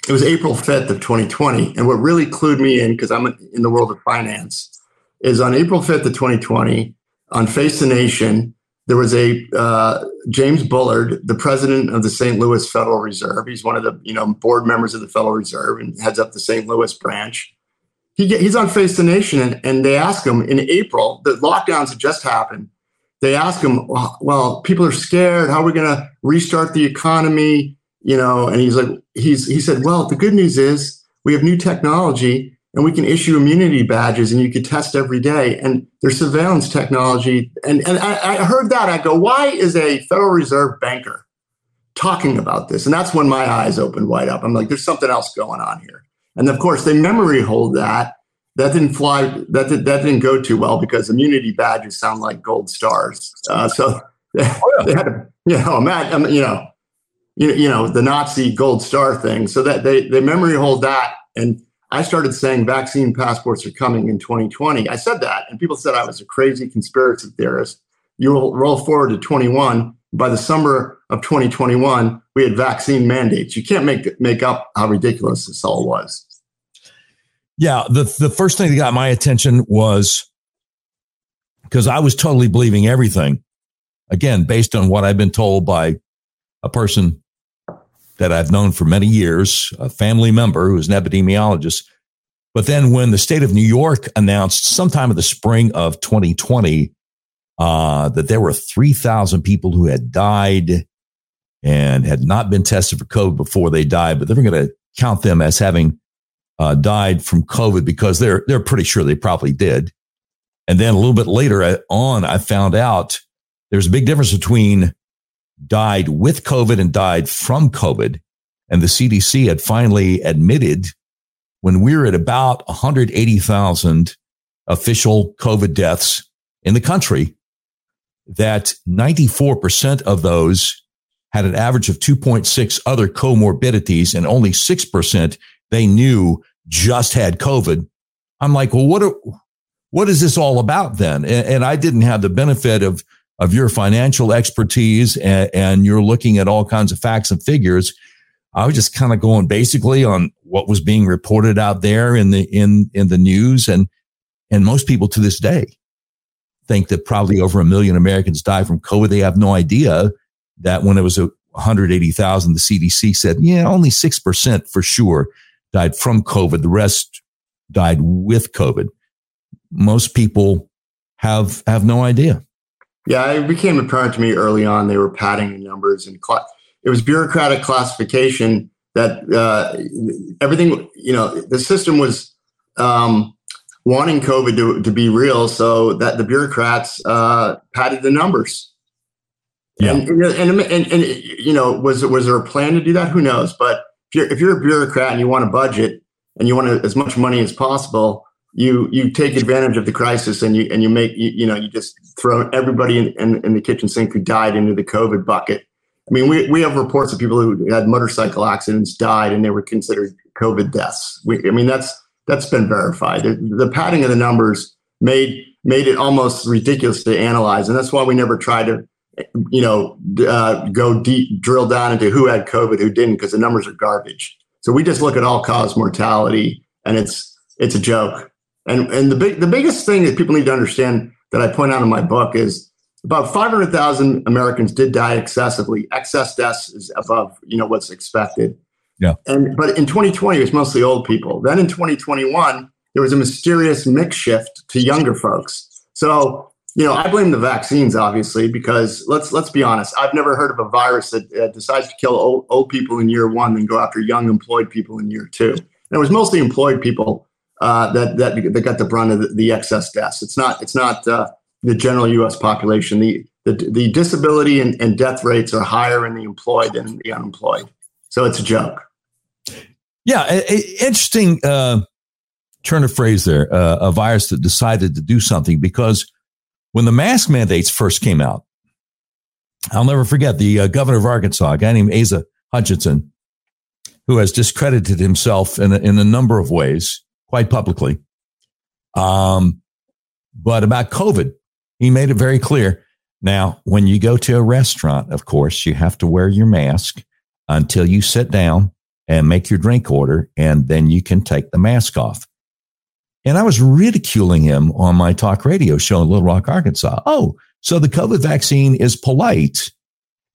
it was April 5th of 2020, and what really clued me in because I'm in the world of finance is on April 5th of 2020 on Face the Nation there was a uh, James Bullard, the president of the St. Louis Federal Reserve. He's one of the you know board members of the Federal Reserve and heads up the St. Louis branch. He he's on Face the Nation, and, and they ask him in April. The lockdowns had just happened. They ask him, well, well people are scared. How are we going to restart the economy? You know, and he's like, he's he said, well, the good news is we have new technology and we can issue immunity badges and you could test every day. And there's surveillance technology. And, and I, I, heard that. I go why is a federal reserve banker talking about this? And that's when my eyes opened wide up. I'm like there's something else going on here. And of course they memory hold that that didn't fly that, did, that didn't go too well because immunity badges sound like gold stars uh, so they, oh, yeah. they had to you know imagine, you know you, you know the nazi gold star thing so that they they memory hold that and I started saying vaccine passports are coming in 2020. I said that, and people said I was a crazy conspiracy theorist. You will roll forward to 21. By the summer of 2021, we had vaccine mandates. You can't make make up how ridiculous this all was. Yeah, the the first thing that got my attention was because I was totally believing everything. Again, based on what I've been told by a person that I've known for many years, a family member who's an epidemiologist. But then when the state of New York announced sometime in the spring of 2020 uh, that there were 3,000 people who had died and had not been tested for COVID before they died, but they were going to count them as having uh, died from COVID because they're they're pretty sure they probably did. And then a little bit later uh, on, I found out there's a big difference between died with COVID and died from COVID. And the CDC had finally admitted when we were at about 180,000 official COVID deaths in the country, that 94% of those had an average of 2.6 other comorbidities and only 6% they knew just had COVID. I'm like, well, what, are, what is this all about then? And, and I didn't have the benefit of of your financial expertise and, and you're looking at all kinds of facts and figures. I was just kind of going basically on what was being reported out there in the in in the news and and most people to this day think that probably over a million Americans die from COVID. They have no idea that when it was a 180,000, the CDC said, yeah, only 6% for sure died from COVID. The rest died with COVID. Most people have, have no idea. Yeah, it became apparent to me early on they were padding the numbers and cl- it was bureaucratic classification that uh, everything, you know, the system was um, wanting COVID to, to be real so that the bureaucrats uh, padded the numbers. Yeah. And, and, and, and, you know, was, was there a plan to do that? Who knows? But you're, if you're a bureaucrat and you want a budget and you want as much money as possible, you you take advantage of the crisis and you and you make you, you know you just throw everybody in, in, in, the kitchen sink who died into the COVID bucket. I mean, we, we have reports of people who had motorcycle accidents died and they were considered COVID deaths. We, I mean, that's that's been verified. The, the padding of the numbers made made it almost ridiculous to analyze, and that's why we never try to you know uh, go deep drill down into who had COVID, who didn't, because the numbers are garbage. So we just look at all cause mortality, and it's it's a joke. And and the big the biggest thing that people need to understand that I point out in my book is about 500,000 Americans did die excessively. Excess deaths is above, you know, what's expected. Yeah. And but in 2020 it was mostly old people. Then in 2021 there was a mysterious mix shift to younger folks. So, you know, I blame the vaccines obviously because let's let's be honest. I've never heard of a virus that decides to kill old, old people in year 1 and go after young employed people in year 2. And it was mostly employed people uh, that that that got the brunt of the, the excess deaths. It's not it's not uh, the general U.S. population. The the, the disability and, and death rates are higher in the employed than in the unemployed. So it's a joke. Yeah, a, a interesting uh, turn of phrase there. Uh, a virus that decided to do something because when the mask mandates first came out, I'll never forget the uh, governor of Arkansas, a guy named Asa Hutchinson, who has discredited himself in a, in a number of ways quite publicly. Um, but about COVID, he made it very clear. Now, when you go to a restaurant, of course, you have to wear your mask until you sit down and make your drink order, and then you can take the mask off. And I was ridiculing him on my talk radio show in Little Rock, Arkansas. Oh, so the COVID vaccine is polite.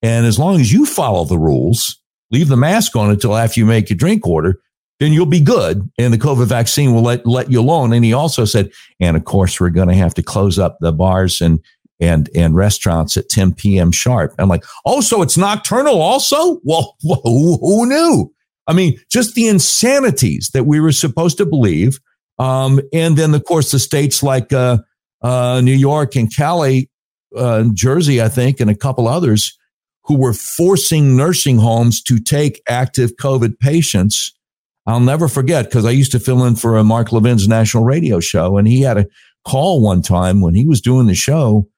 And as long as you follow the rules, leave the mask on until after you make your drink order, then you'll be good. And the COVID vaccine will let, let you alone. And he also said, and of course, we're going to have to close up the bars and, and, and restaurants at 10 p.m. sharp. I'm like, oh, so it's nocturnal also? Well, who, who knew? I mean, just the insanities that we were supposed to believe. Um, and then, of course, the states like, uh, uh, New York and Cali, uh, Jersey, I think, and a couple others who were forcing nursing homes to take active COVID patients I'll never forget because I used to fill in for a Mark Levin's national radio show, and he had a call one time when he was doing the show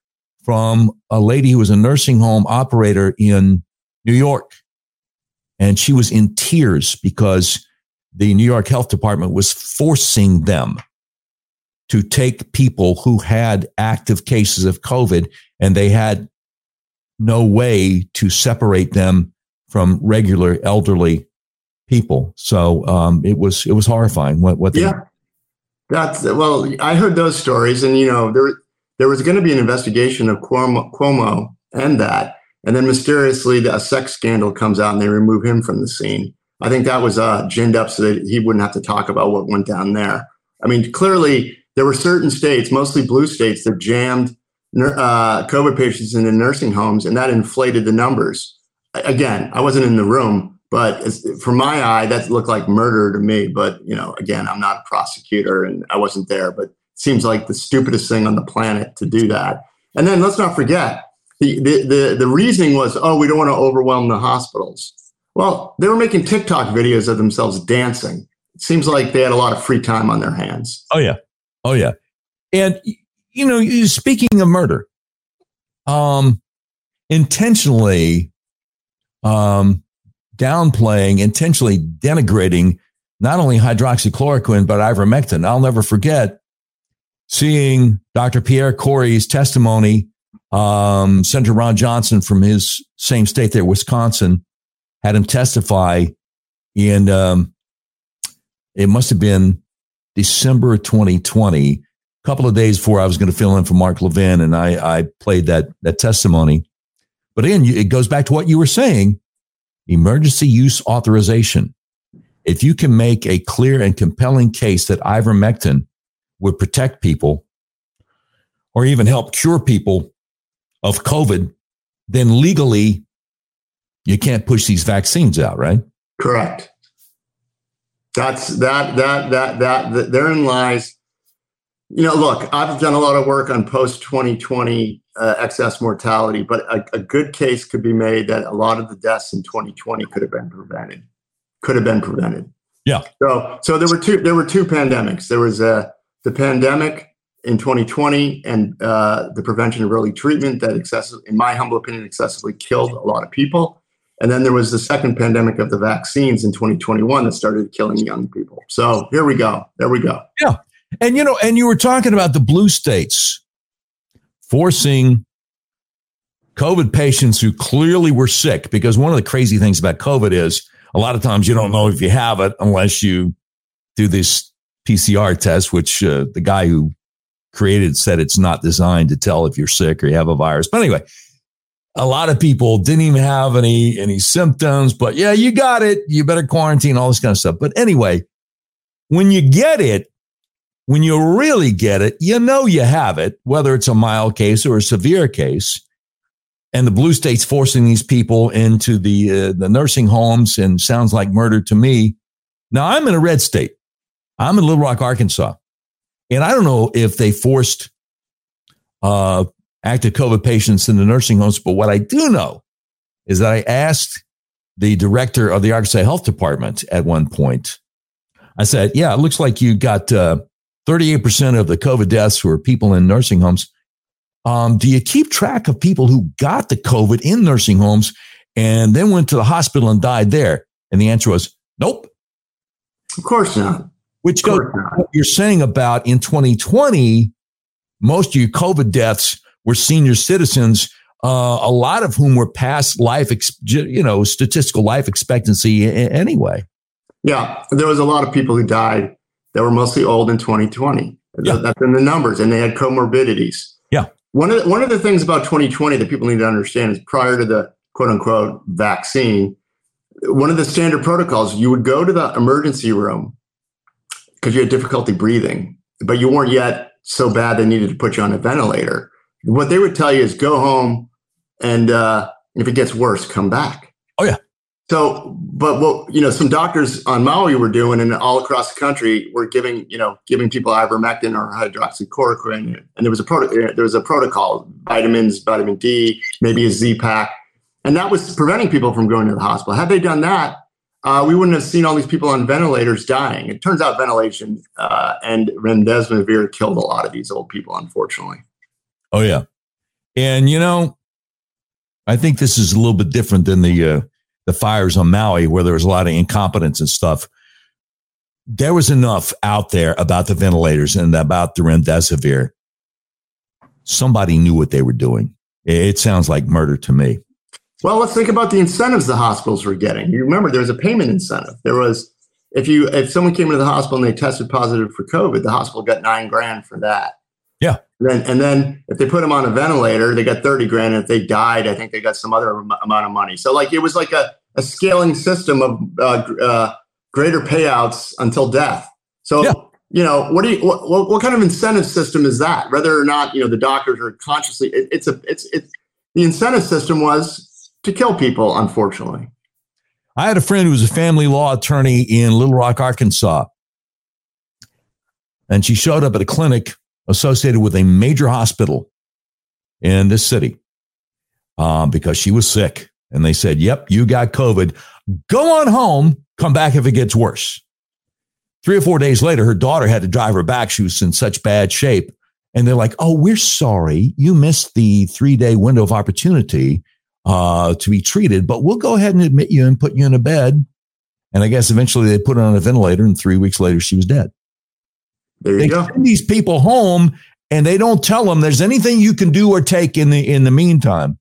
from a lady who was a nursing home operator in New York. And she was in tears because the New York Health Department was forcing them to take people who had active cases of COVID and they had no way to separate them from regular elderly people. So um, it was it was horrifying. What what? Yeah, that's well. I heard those stories, and you know there there was going to be an investigation of Cuomo, Cuomo and that, and then mysteriously a sex scandal comes out, and they remove him from the scene. I think that was uh, ginned up so that he wouldn't have to talk about what went down there. I mean, clearly there were certain states, mostly blue states, that jammed uh, COVID patients into nursing homes, and that inflated the numbers. Again, I wasn't in the room, but from my eye, that looked like murder to me. But you know, again, I'm not a prosecutor and I wasn't there, but it seems like the stupidest thing on the planet to do that. And then let's not forget the the the, the reasoning was, oh, we don't want to overwhelm the hospitals. Well, they were making TikTok videos of themselves dancing. It seems like they had a lot of free time on their hands. Oh yeah, oh yeah, and you know, speaking of murder, um, intentionally, um, downplaying, intentionally denigrating not only hydroxychloroquine, but ivermectin. I'll never forget seeing Dr. Pierre Kory's testimony. Um, Senator Ron Johnson from his same state there, Wisconsin, had him testify in, um, it must have been December 2020 a couple of days before I was going to fill in for Mark Levin, and I, I played that that testimony. But again, it goes back to what you were saying: emergency use authorization. If you can make a clear and compelling case that ivermectin would protect people, or even help cure people of COVID, then legally you can't push these vaccines out, right? Correct. That's that that that that, that therein lies you know, look, I've done a lot of work on post 2020 uh, excess mortality, but a, a, good case could be made that a lot of the deaths in 2020 could have been prevented. Could have been prevented. Yeah. So, so there were two. There were two pandemics. There was uh, the pandemic in 2020 and uh, the prevention of early treatment that excessive, in my humble opinion, excessively killed a lot of people. And then there was the second pandemic of the vaccines in 2021 that started killing young people. So here we go. There we go. Yeah. And you know, and you were talking about the blue states forcing COVID patients who clearly were sick, because one of the crazy things about COVID is a lot of times you don't know if you have it unless you do this PCR test, which uh, the guy who created said it's not designed to tell if you're sick or you have a virus. But anyway, a lot of people didn't even have any any symptoms, but yeah, you got it. You better quarantine, all this kind of stuff. But anyway, when you get it, when you really get it, you know you have it, whether it's a mild case or a severe case. And the blue state's forcing these people into the uh, the nursing homes and sounds like murder to me. Now I'm in a red state. I'm in Little Rock, Arkansas, and I don't know if they forced uh, active COVID patients in the nursing homes. But what I do know is that I asked the director of the Arkansas Health Department at one point. I said, "Yeah, it looks like you got." Uh, 38% of the COVID deaths were people in nursing homes. Um, do you keep track of people who got the COVID in nursing homes and then went to the hospital and died there? And the answer was nope. Of course not. Which goes what you're saying about in 2020, most of your COVID deaths were senior citizens, uh, a lot of whom were past life, ex- you know, statistical life expectancy anyway. Yeah, there was a lot of people who died that were mostly old in 2020. Yeah. That's in the numbers, and they had comorbidities. Yeah. One of the, one of the things about 2020 that people need to understand is prior to the quote unquote vaccine, one of the standard protocols you would go to the emergency room because you had difficulty breathing, but you weren't yet so bad they needed to put you on a ventilator. What they would tell you is go home, and uh, if it gets worse, come back. Oh yeah. So, but what you know, some doctors on Maui were doing, and all across the country were giving you know giving people ivermectin or hydroxychloroquine, and there was a pro- there was a protocol, vitamins, vitamin D, maybe a Z pack, and that was preventing people from going to the hospital. Had they done that, uh, we wouldn't have seen all these people on ventilators dying. It turns out ventilation uh, and remdesivir killed a lot of these old people, unfortunately. Oh yeah, and you know, I think this is a little bit different than the. Uh, the fires on Maui where there was a lot of incompetence and stuff. There was enough out there about the ventilators and about the remdesivir. Somebody knew what they were doing. It sounds like murder to me. Well, let's think about the incentives the hospitals were getting. You remember there was a payment incentive. There was if you if someone came into the hospital and they tested positive for COVID, the hospital got nine grand for that. Yeah. And then, and then if they put them on a ventilator, they got 30 grand. And if they died, I think they got some other amount of money. So like it was like a, a scaling system of uh, uh, greater payouts until death. So, yeah. you know, what do you, what, what, kind of incentive system is that? Whether or not, you know, the doctors are consciously, it, it's a, it's, it's, the incentive system was to kill people, unfortunately. I had a friend who was a family law attorney in Little Rock, Arkansas. And she showed up at a clinic associated with a major hospital in this city um, because she was sick. And they said, Yep, you got COVID. Go on home. Come back if it gets worse. Three or four days later, her daughter had to drive her back. She was in such bad shape. And they're like, Oh, we're sorry. You missed the three day window of opportunity uh, to be treated, but we'll go ahead and admit you and put you in a bed. And I guess eventually they put her on a ventilator, and three weeks later, she was dead. There you they go. Send these people home and they don't tell them there's anything you can do or take in the in the meantime.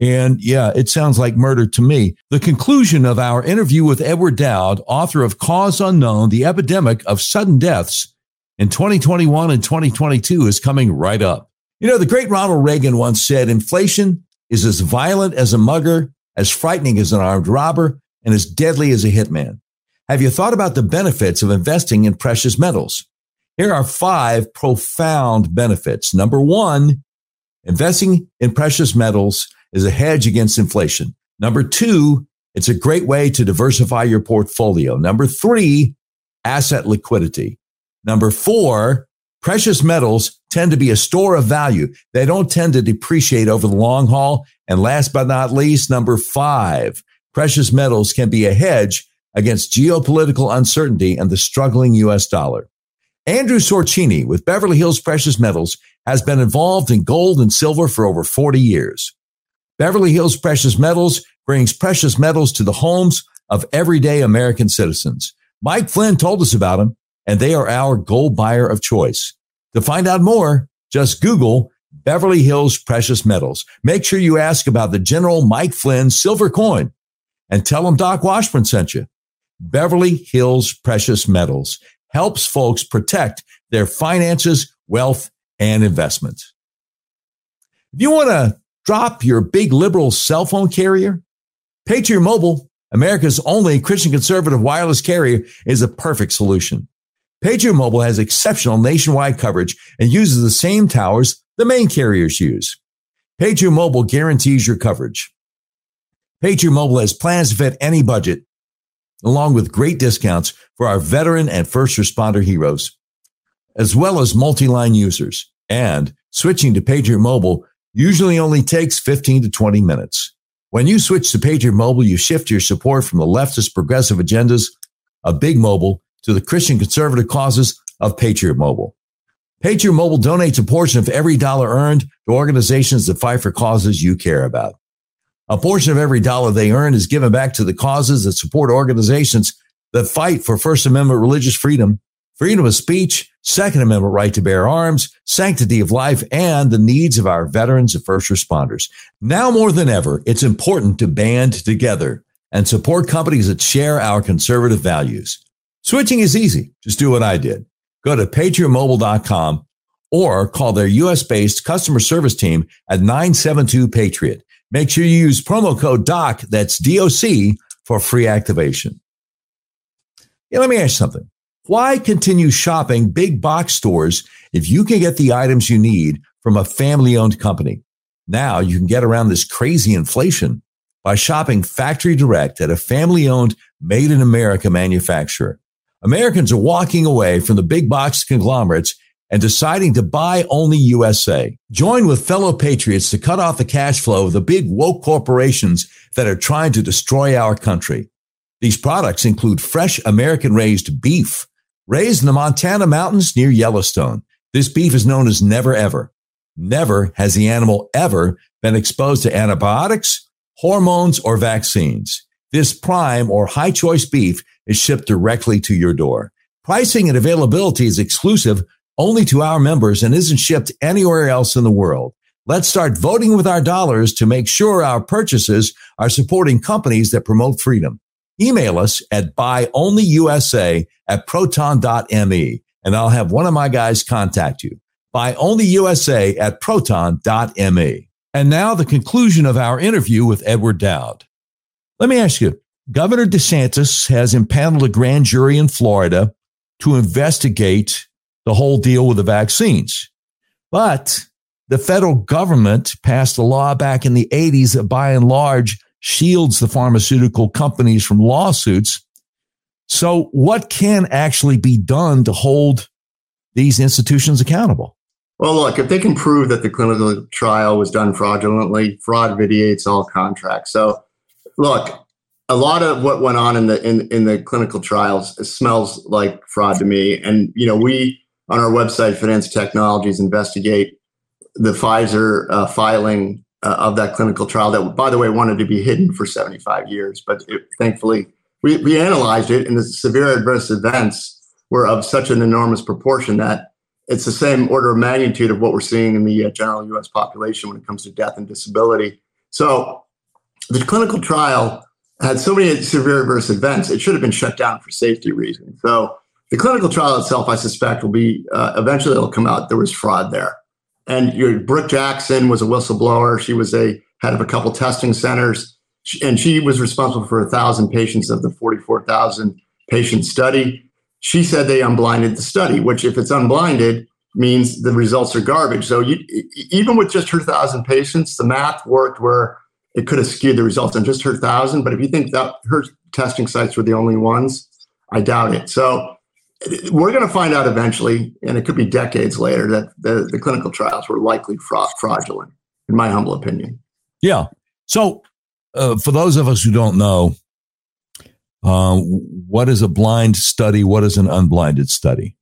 And yeah, it sounds like murder to me. The conclusion of our interview with Edward Dowd, author of Cause Unknown, The Epidemic of Sudden Deaths in 2021 and 2022 is coming right up. You know, the great Ronald Reagan once said inflation is as violent as a mugger, as frightening as an armed robber, and as deadly as a hitman. Have you thought about the benefits of investing in precious metals? Here are five profound benefits. Number one, investing in precious metals is a hedge against inflation. Number two, it's a great way to diversify your portfolio. Number three, asset liquidity. Number four, precious metals tend to be a store of value. They don't tend to depreciate over the long haul. And last but not least, number five, precious metals can be a hedge against geopolitical uncertainty and the struggling US dollar. Andrew Sorchini with Beverly Hills Precious Metals has been involved in gold and silver for over 40 years. Beverly Hills Precious Metals brings precious metals to the homes of everyday American citizens. Mike Flynn told us about them, and they are our gold buyer of choice. To find out more, just Google Beverly Hills Precious Metals. Make sure you ask about the General Mike Flynn silver coin and tell him Doc Washburn sent you. Beverly Hills Precious Metals helps folks protect their finances, wealth, and investments. If you want to drop your big liberal cell phone carrier, Patriot Mobile, America's only Christian conservative wireless carrier, is a perfect solution. Patriot Mobile has exceptional nationwide coverage and uses the same towers the main carriers use. Patriot Mobile guarantees your coverage. Patriot Mobile has plans to fit any budget along with great discounts for our veteran and first responder heroes, as well as multi-line users. And switching to Patriot Mobile usually only takes 15 to 20 minutes. When you switch to Patriot Mobile, you shift your support from the leftist progressive agendas of Big Mobile to the Christian conservative causes of Patriot Mobile. Patriot Mobile donates a portion of every dollar earned to organizations that fight for causes you care about. A portion of every dollar they earn is given back to the causes that support organizations that fight for First Amendment religious freedom, freedom of speech, Second Amendment right to bear arms, sanctity of life, and the needs of our veterans and first responders. Now more than ever, it's important to band together and support companies that share our conservative values. Switching is easy. Just do what I did. Go to patriotmobile.com or call their US based customer service team at 972 Patriot. Make sure you use promo code DOC, that's DOC, for free activation. Yeah, let me ask something. Why continue shopping big box stores if you can get the items you need from a family owned company? Now you can get around this crazy inflation by shopping factory direct at a family owned made in America manufacturer. Americans are walking away from the big box conglomerates and deciding to buy only USA. Join with fellow patriots to cut off the cash flow of the big woke corporations that are trying to destroy our country. These products include fresh American raised beef raised in the Montana mountains near Yellowstone. This beef is known as never ever. Never has the animal ever been exposed to antibiotics, hormones, or vaccines. This prime or high choice beef is shipped directly to your door. Pricing and availability is exclusive only to our members and isn't shipped anywhere else in the world. Let's start voting with our dollars to make sure our purchases are supporting companies that promote freedom. Email us at buyonlyusa at proton.me and I'll have one of my guys contact you. Buyonlyusa at proton.me. And now the conclusion of our interview with Edward Dowd. Let me ask you, Governor DeSantis has impaneled a grand jury in Florida to investigate the whole deal with the vaccines. But the federal government passed a law back in the 80s that by and large shields the pharmaceutical companies from lawsuits. So, what can actually be done to hold these institutions accountable? Well, look, if they can prove that the clinical trial was done fraudulently, fraud vitiates all contracts. So, look, a lot of what went on in the in, in the clinical trials smells like fraud to me. And you know, we on our website, Phinance Technologies, investigate the Pfizer uh, filing uh, of that clinical trial that, by the way, wanted to be hidden for 75 years. But it, thankfully, we, we analyzed it, and the severe adverse events were of such an enormous proportion that it's the same order of magnitude of what we're seeing in the uh, general U.S. population when it comes to death and disability. So the clinical trial had so many severe adverse events, it should have been shut down for safety reasons. So The clinical trial itself, I suspect, will be uh, eventually it'll come out there was fraud there. And your Brook Jackson was a whistleblower. She was a head of a couple testing centers, and she was responsible for a thousand patients of the 44,000 patient study. She said they unblinded the study, which, if it's unblinded, means the results are garbage. So you, even with just her thousand patients, the math worked where it could have skewed the results on just her thousand. But if you think that her testing sites were the only ones, I doubt it. So we're going to find out eventually, and it could be decades later, that the, the clinical trials were likely fra- fraudulent, in my humble opinion. Yeah. So, uh, for those of us who don't know, uh, what is a blind study? What is an unblinded study?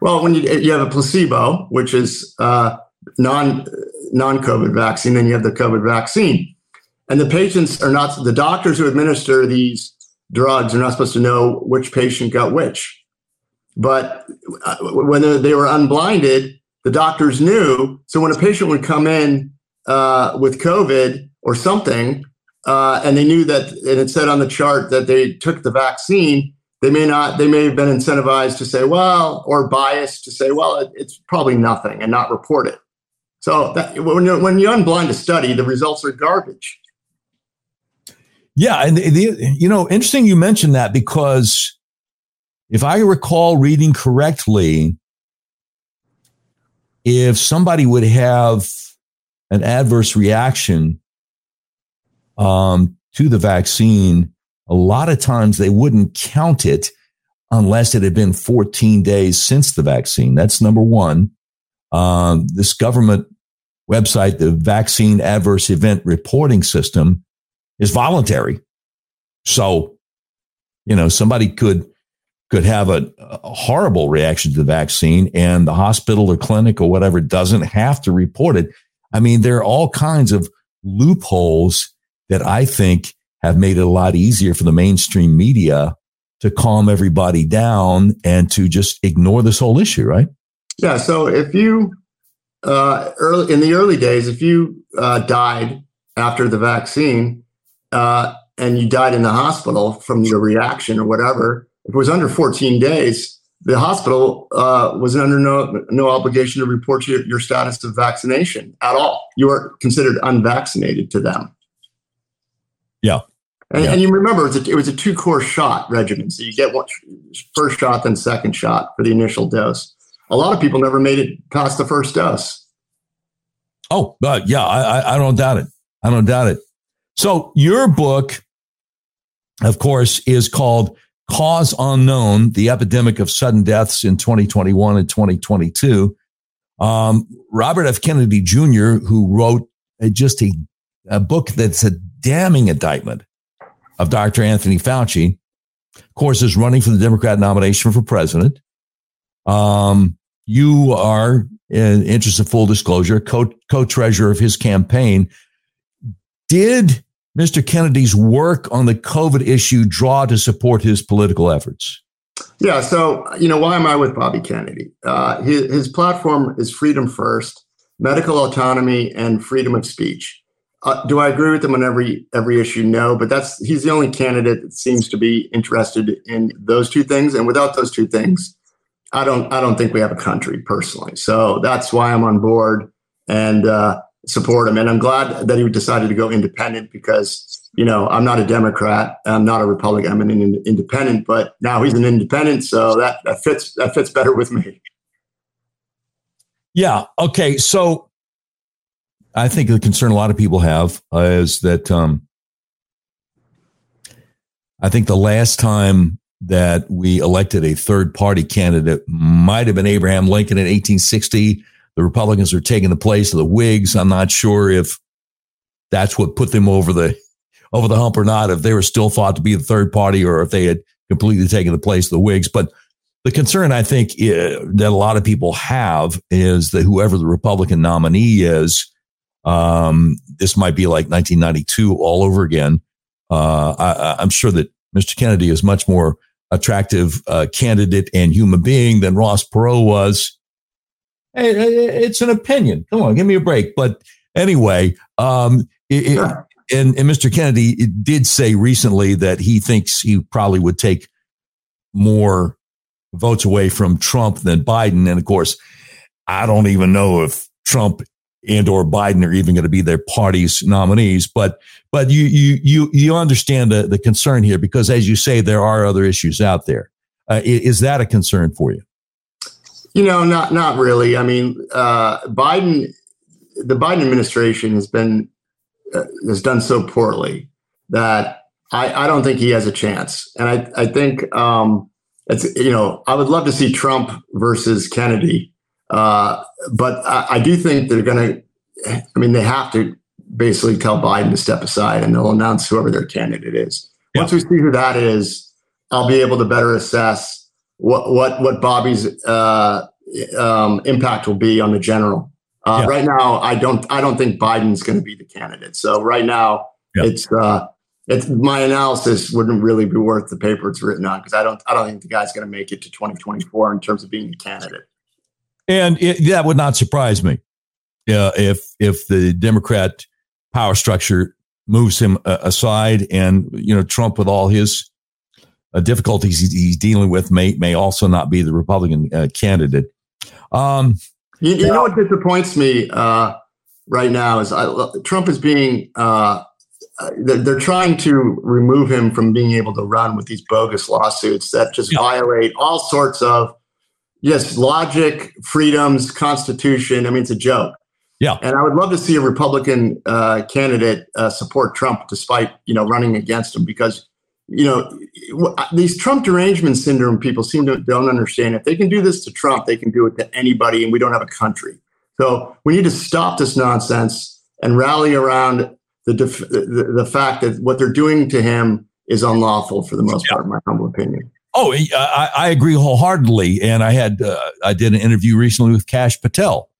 Well, when you, you have a placebo, which is uh, non non COVID vaccine, then you have the COVID vaccine, and the patients are not the doctors who administer these drugs are not supposed to know which patient got which. But uh, when they were unblinded, the doctors knew. So when a patient would come in uh, with COVID or something, uh, and they knew that, and it said on the chart that they took the vaccine, they may not, they may have been incentivized to say, well, or biased to say, well, it, it's probably nothing and not report it. So that, when, you, when you unblind a study, the results are garbage. Yeah, and the, the, you know, interesting you mentioned that because if I recall reading correctly, if somebody would have an adverse reaction um, to the vaccine, a lot of times they wouldn't count it unless it had been 14 days since the vaccine. That's number one. Um, this government website, the Vaccine Adverse Event Reporting System, is voluntary. So, you know, somebody could could have a, a, horrible reaction to the vaccine and the hospital or clinic or whatever doesn't have to report it. I mean, there are all kinds of loopholes that I think have made it a lot easier for the mainstream media to calm everybody down and to just ignore this whole issue, right? Yeah. So if you, uh, early in the early days, if you uh, died after the vaccine uh, and you died in the hospital from your reaction or whatever, if it was under 14 days, the hospital uh, was under no, no obligation to report your, your status of vaccination at all. You were considered unvaccinated to them. Yeah. And, yeah. and you remember it was, a, it was a two course shot regimen. So you get one first shot, then second shot for the initial dose. A lot of people never made it past the first dose. Oh, uh, yeah, I, I don't doubt it. I don't doubt it. So your book, of course, is called Cause Unknown, the epidemic of sudden deaths in 2021 and 2022. Um, Robert F. Kennedy Jr., who wrote just a, a book that's a damning indictment of Dr. Anthony Fauci, of course, is running for the Democrat nomination for president. Um, you are, in interest of full disclosure, co treasurer of his campaign. Did Mr. Kennedy's work on the COVID issue draw to support his political efforts? Yeah. So, you know, why am I with Bobby Kennedy? Uh, his, his platform is freedom first, medical autonomy, and freedom of speech. Uh, do I agree with him on every every issue? No, but that's he's the only candidate that seems to be interested in those two things. And without those two things, I don't I don't think we have a country personally. So that's why I'm on board. And uh, support him. And I'm glad that he decided to go independent because, you know, I'm not a Democrat. I'm not a Republican. I'm an independent, but now he's an independent. So that, that fits, that fits better with me. Yeah. Okay. So I think the concern a lot of people have is that, um, I think the last time that we elected a third party candidate might have been Abraham Lincoln in 1860 the Republicans are taking the place of the Whigs. I'm not sure if that's what put them over the over the hump or not. If they were still thought to be the third party, or if they had completely taken the place of the Whigs. But the concern I think uh, that a lot of people have is that whoever the Republican nominee is, um, this might be like 1992 all over again. Uh, I, am sure that Mr. Kennedy is much more attractive uh, candidate and human being than Ross Perot was it's an opinion. Come on, give me a break. But anyway, um, it, sure. and, and Mr. Kennedy did say recently that he thinks he probably would take more votes away from Trump than Biden. And of course, I don't even know if Trump and or Biden are even going to be their party's nominees. But but you you you you understand the the concern here because as you say, there are other issues out there. Uh, is that a concern for you? You know, not not really. I mean, uh, Biden, the Biden administration has been uh, has done so poorly that I, I don't think he has a chance. And I I think um, it's you know I would love to see Trump versus Kennedy, uh, but I, I do think they're going to. I mean, they have to basically tell Biden to step aside, and they'll announce whoever their candidate is. Yeah. Once we see who that is, I'll be able to better assess what what what Bobby's uh, um, impact will be on the general. Uh, yeah. Right now, I don't I don't think Biden's going to be the candidate. So right now, yeah. it's uh, it's my analysis wouldn't really be worth the paper it's written on because I don't I don't think the guy's going to make it to 2024 in terms of being a candidate. And it, that would not surprise me uh, if if the Democrat power structure moves him uh, aside, and you know Trump with all his uh, difficulties he's, dealing with may may also not be the Republican uh, candidate. Um, you, you, know what disappoints me uh, right now is I, Trump is being uh, they're trying to remove him from being able to run with these bogus lawsuits that just yeah. violate all sorts of yes logic, freedoms, constitution. I mean, it's a joke. Yeah, and I would love to see a Republican uh, candidate uh, support Trump despite you know running against him because you know these Trump derangement syndrome people seem to don't understand. If they can do this to Trump, they can do it to anybody, and we don't have a country. So we need to stop this nonsense and rally around the def- the, the fact that what they're doing to him is unlawful for the most yeah. part, in my humble opinion. Oh, I, I agree wholeheartedly. And I had uh, I did an interview recently with Kash Patel.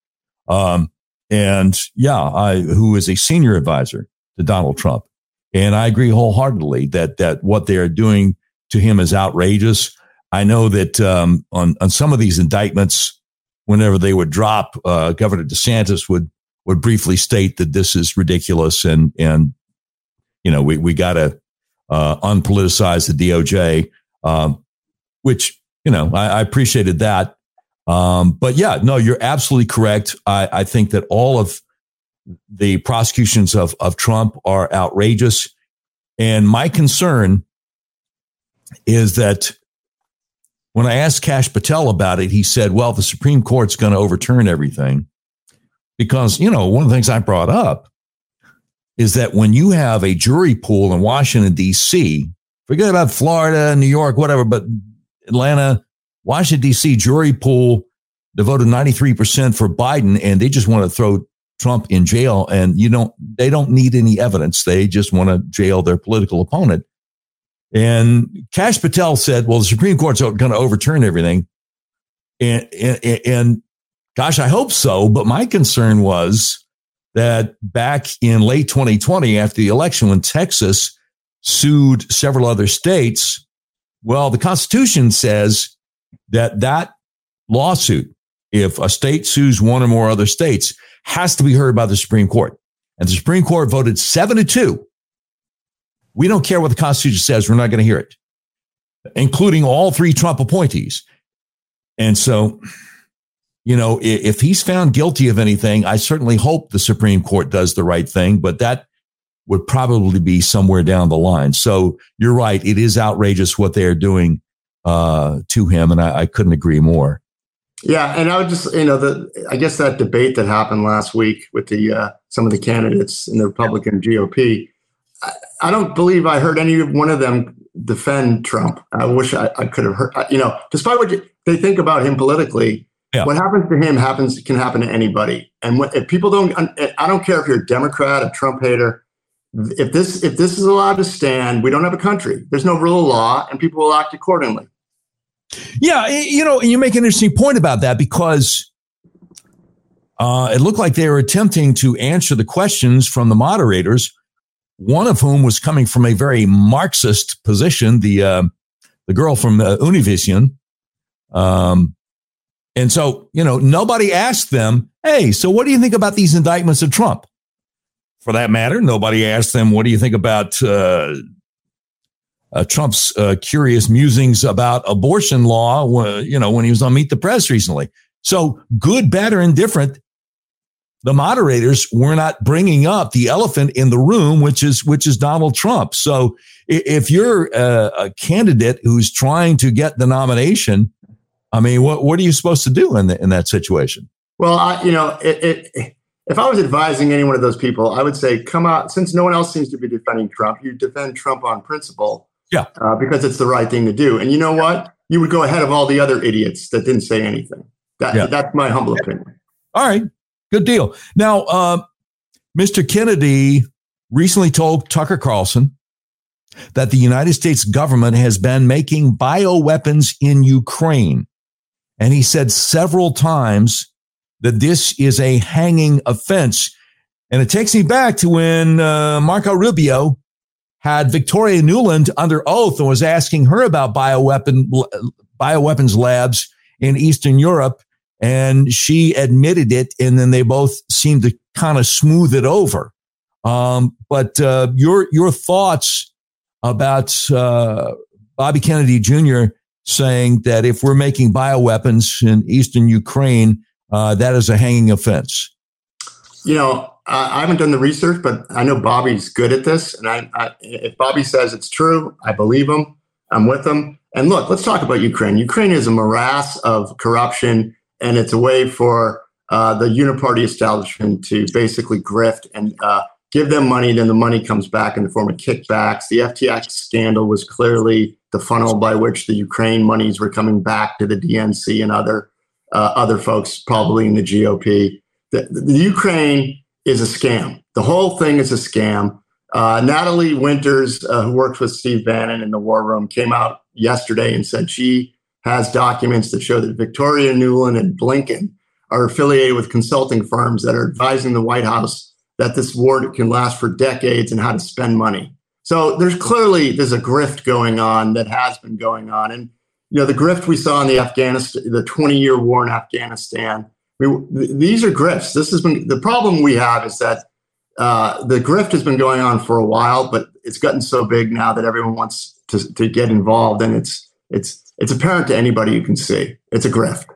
Um, and yeah, I, who is a senior advisor to Donald Trump. And I agree wholeheartedly that, that what they are doing to him is outrageous. I know that, um, on, on some of these indictments, whenever they would drop, uh, Governor DeSantis would, would briefly state that this is ridiculous and, and, you know, we, we got to, uh, unpoliticize the DOJ, um, which, you know, I, I appreciated that. Um, but yeah, no, you're absolutely correct. I, I think that all of the prosecutions of, of Trump are outrageous. And my concern is that when I asked Kash Patel about it, he said, well, the Supreme Court's going to overturn everything. Because, you know, one of the things I brought up is that when you have a jury pool in Washington, D.C., forget about Florida, New York, whatever, but Atlanta, Washington, D.C. jury pool devoted 93% for Biden, and they just want to throw Trump in jail. And you don't, they don't need any evidence. They just want to jail their political opponent. And Kash Patel said, well, the Supreme Court's going to overturn everything. And, and, and gosh, I hope so. But my concern was that back in late 2020, after the election, when Texas sued several other states, well, the Constitution says that that lawsuit, if a state sues one or more other states, has to be heard by the Supreme Court. And the Supreme Court voted seven to two. We don't care what the Constitution says. We're not going to hear it, including all three Trump appointees. And so, you know, if he's found guilty of anything, I certainly hope the Supreme Court does the right thing, but that would probably be somewhere down the line. So you're right. It is outrageous what they are doing uh, to him, and I, I, couldn't agree more. Yeah, and I would just, you know, the I guess that debate that happened last week with the uh, some of the candidates in the Republican GOP, I, I, don't believe I heard any one of them defend Trump. I wish I, I could have heard. You know, despite what you, they think about him politically, yeah. what happens to him happens can happen to anybody. And what, if people don't, I don't care if you're a Democrat, a Trump hater. If this if this is allowed to stand, we don't have a country. There's no rule of law, and people will act accordingly. Yeah, you know, you make an interesting point about that because uh, it looked like they were attempting to answer the questions from the moderators, one of whom was coming from a very Marxist position, the uh, the girl from uh, Univision. Um, and so, you know, nobody asked them, hey, so what do you think about these indictments of Trump? For that matter, nobody asked them, what do you think about uh, uh, Trump's uh, curious musings about abortion law, you know, when he was on Meet the Press recently. So good, bad, or indifferent, the moderators were not bringing up the elephant in the room, which is which is Donald Trump. So if you're a, a candidate who's trying to get the nomination, I mean, what what are you supposed to do in the, in that situation? Well, I, you know, it, it, if I was advising any one of those people, I would say, come out. Since no one else seems to be defending Trump, you defend Trump on principle. Yeah, uh, because it's the right thing to do. And you know what? You would go ahead of all the other idiots that didn't say anything. That, yeah. That's my humble opinion. All right. Good deal. Now, uh, Mr. Kennedy recently told Tucker Carlson that the United States government has been making bioweapons in Ukraine. And he said several times that this is a hanging offense. And it takes me back to when uh, Marco Rubio had Victoria Nuland under oath and was asking her about bioweapon bioweapons labs in Eastern Europe and she admitted it, and then they both seemed to kind of smooth it over. Um, but uh, your your thoughts about uh, Bobby Kennedy Jr. saying that if we're making bioweapons in eastern Ukraine, uh, that is a hanging offense. You know, I haven't done the research, but I know Bobby's good at this, and I, I, if Bobby says it's true, I believe him. I'm with him. And look, let's talk about Ukraine. Ukraine is a morass of corruption and it's a way for uh, the uniparty establishment to basically grift and uh, give them money. Then the money comes back in the form of kickbacks. The FTX scandal was clearly the funnel by which the Ukraine monies were coming back to the DNC and other uh, other folks, probably in the GOP. The, the, Ukraine is a scam. The whole thing is a scam. Uh, Natalie Winters, uh, who works with Steve Bannon in the War Room, came out yesterday and said she has documents that show that Victoria Nuland and Blinken are affiliated with consulting firms that are advising the White House that this war can last for decades and how to spend money. So there's clearly there's a grift going on that has been going on, and you know the grift we saw in the Afghanistan, the 20 year war in Afghanistan. Mean, these are grifts. This has been the problem we have is that uh, the grift has been going on for a while, but it's gotten so big now that everyone wants to, to get involved, and it's it's it's apparent to anybody you can see. It's a grift.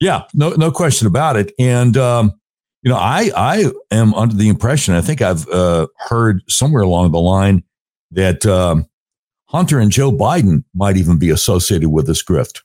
Yeah, no, no question about it. And um, you know, I I am under the impression. I think I've uh, heard somewhere along the line that um, Hunter and Joe Biden might even be associated with this grift.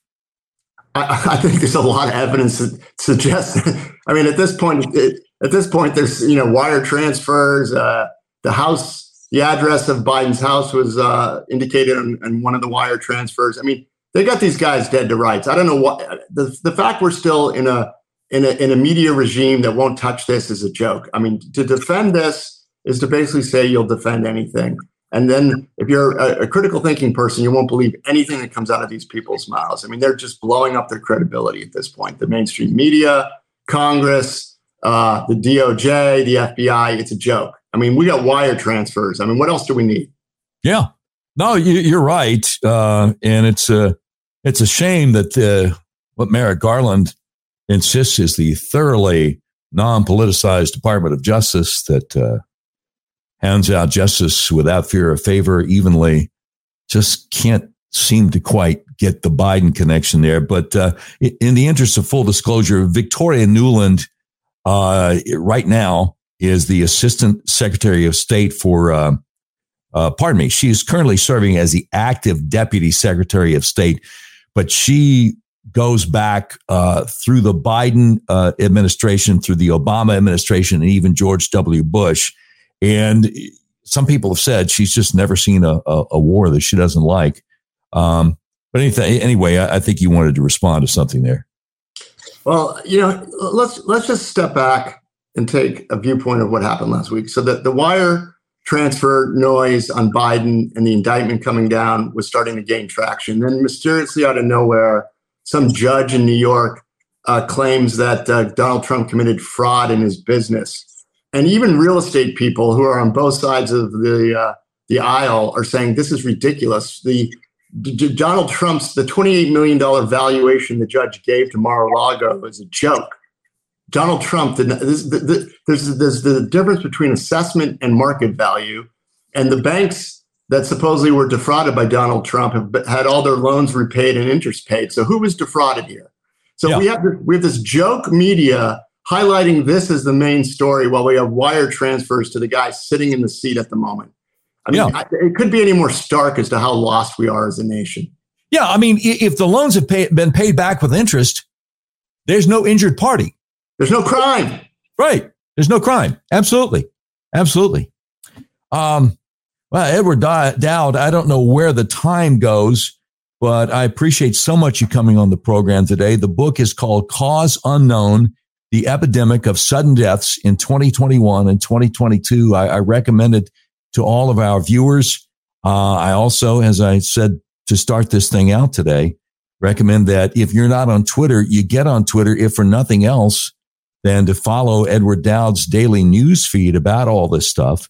I, I think there's a lot of evidence that suggests. I mean, at this point, it, at this point, there's you know wire transfers. Uh, the house, the address of Biden's house was uh, indicated on, on one of the wire transfers. I mean, they got these guys dead to rights. I don't know what the, the fact we're still in a in a in a media regime that won't touch this is a joke. I mean, to defend this is to basically say you'll defend anything. And then if you're a, a, critical thinking person, you won't believe anything that comes out of these people's mouths. I mean, they're just blowing up their credibility at this point. The mainstream media, Congress, uh, the DOJ, the FBI, it's a joke. I mean, we got wire transfers. I mean, what else do we need? Yeah. No, you, are right. Uh, and it's a, it's a shame that uh, what Merrick Garland insists is the thoroughly non politicized Department of Justice that uh, hands out justice without fear of favor evenly just can't seem to quite get the Biden connection there. But uh, in the interest of full disclosure, Victoria Nuland uh, right now is the Assistant Secretary of State for, uh, uh pardon me, she is currently serving as the active Deputy Secretary of State but she goes back uh, through the Biden uh, administration, through the Obama administration, and even George W. Bush. And some people have said she's just never seen a, a, a war that she doesn't like. Um, but anything, anyway, I, I, think you wanted to respond to something there. Well, you know, let's let's just step back and take a viewpoint of what happened last week. So the, the wire transfer noise on Biden and the indictment coming down was starting to gain traction. Then, mysteriously out of nowhere, some judge in New York uh, claims that uh, Donald Trump committed fraud in his business. And even real estate people who are on both sides of the uh, the aisle are saying this is ridiculous. The D- Donald Trump's the twenty eight million dollar valuation the judge gave to Mar-a-Lago is a joke. Donald Trump, the, the, the, there's, there's the difference between assessment and market value. And the banks that supposedly were defrauded by Donald Trump have had all their loans repaid and interest paid. So who was defrauded here? So yeah. we have we have this joke media highlighting this as the main story while we have wire transfers to the guy sitting in the seat at the moment. I mean, yeah. it could be any more stark as to how lost we are as a nation. Yeah, I mean, if the loans have pay, been paid back with interest, there's no injured party. There's no crime. Right. There's no crime. Absolutely. Absolutely. Um, well, Edward Dowd, I don't know where the time goes, but I appreciate so much you coming on the program today. The book is called Cause Unknown The Epidemic of Sudden Deaths in 2021 and 2022. I, I recommend it to all of our viewers. Uh, I also, as I said to start this thing out today, recommend that if you're not on Twitter, you get on Twitter, if for nothing else, than to follow Edward Dowd's daily news feed about all this stuff.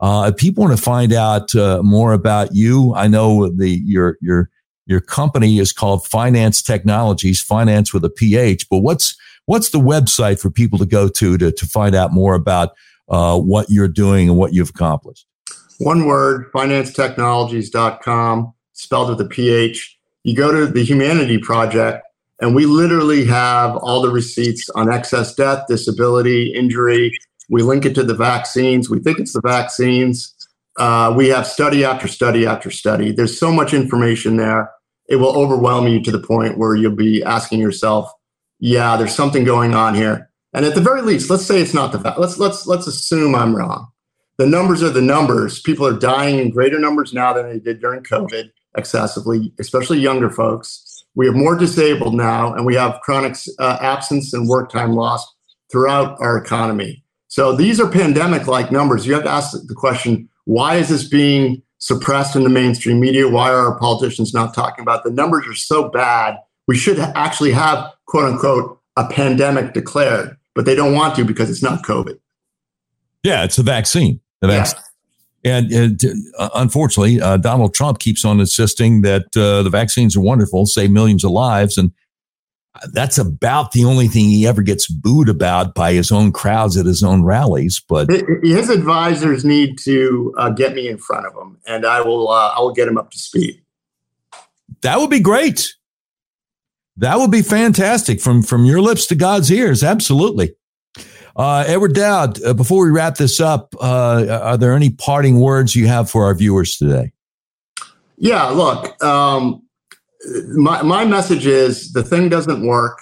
Uh, if people want to find out uh, more about you, I know the your your your company is called Phinance Technologies, finance with a PH. But what's what's the website for people to go to to, to find out more about uh, what you're doing and what you've accomplished? One word, phinancetechnologies.com, spelled with a PH. You go to the Humanity Project, and we literally have all the receipts on excess death, disability, injury, we link it to the vaccines. We think it's the vaccines. Uh, we have study after study after study. There's so much information there. It will overwhelm you to the point where you'll be asking yourself, "Yeah, there's something going on here." And at the very least, let's say it's not the va- let's let's let's assume I'm wrong. The numbers are the numbers. People are dying in greater numbers now than they did during COVID excessively, especially younger folks. We have more disabled now, and we have chronic uh, absence and work time lost throughout our economy. So these are pandemic like numbers. You have to ask the question why is this being suppressed in the mainstream media? Why are our politicians not talking about the numbers are so bad? We should actually have, quote unquote, a pandemic declared, but they don't want to because it's not COVID. Yeah, it's the vaccine. The vaccine. Yeah. And, and uh, unfortunately, uh, Donald Trump keeps on insisting that uh, the vaccines are wonderful, save millions of lives. And that's about the only thing he ever gets booed about by his own crowds at his own rallies. But his advisors need to uh, get me in front of him, and I will. Uh, I will get him up to speed. That would be great. That would be fantastic from from your lips to God's ears. Absolutely. Uh, Edward Dowd, uh, before we wrap this up, uh, are there any parting words you have for our viewers today? Yeah, look, um, my, my message is the thing doesn't work.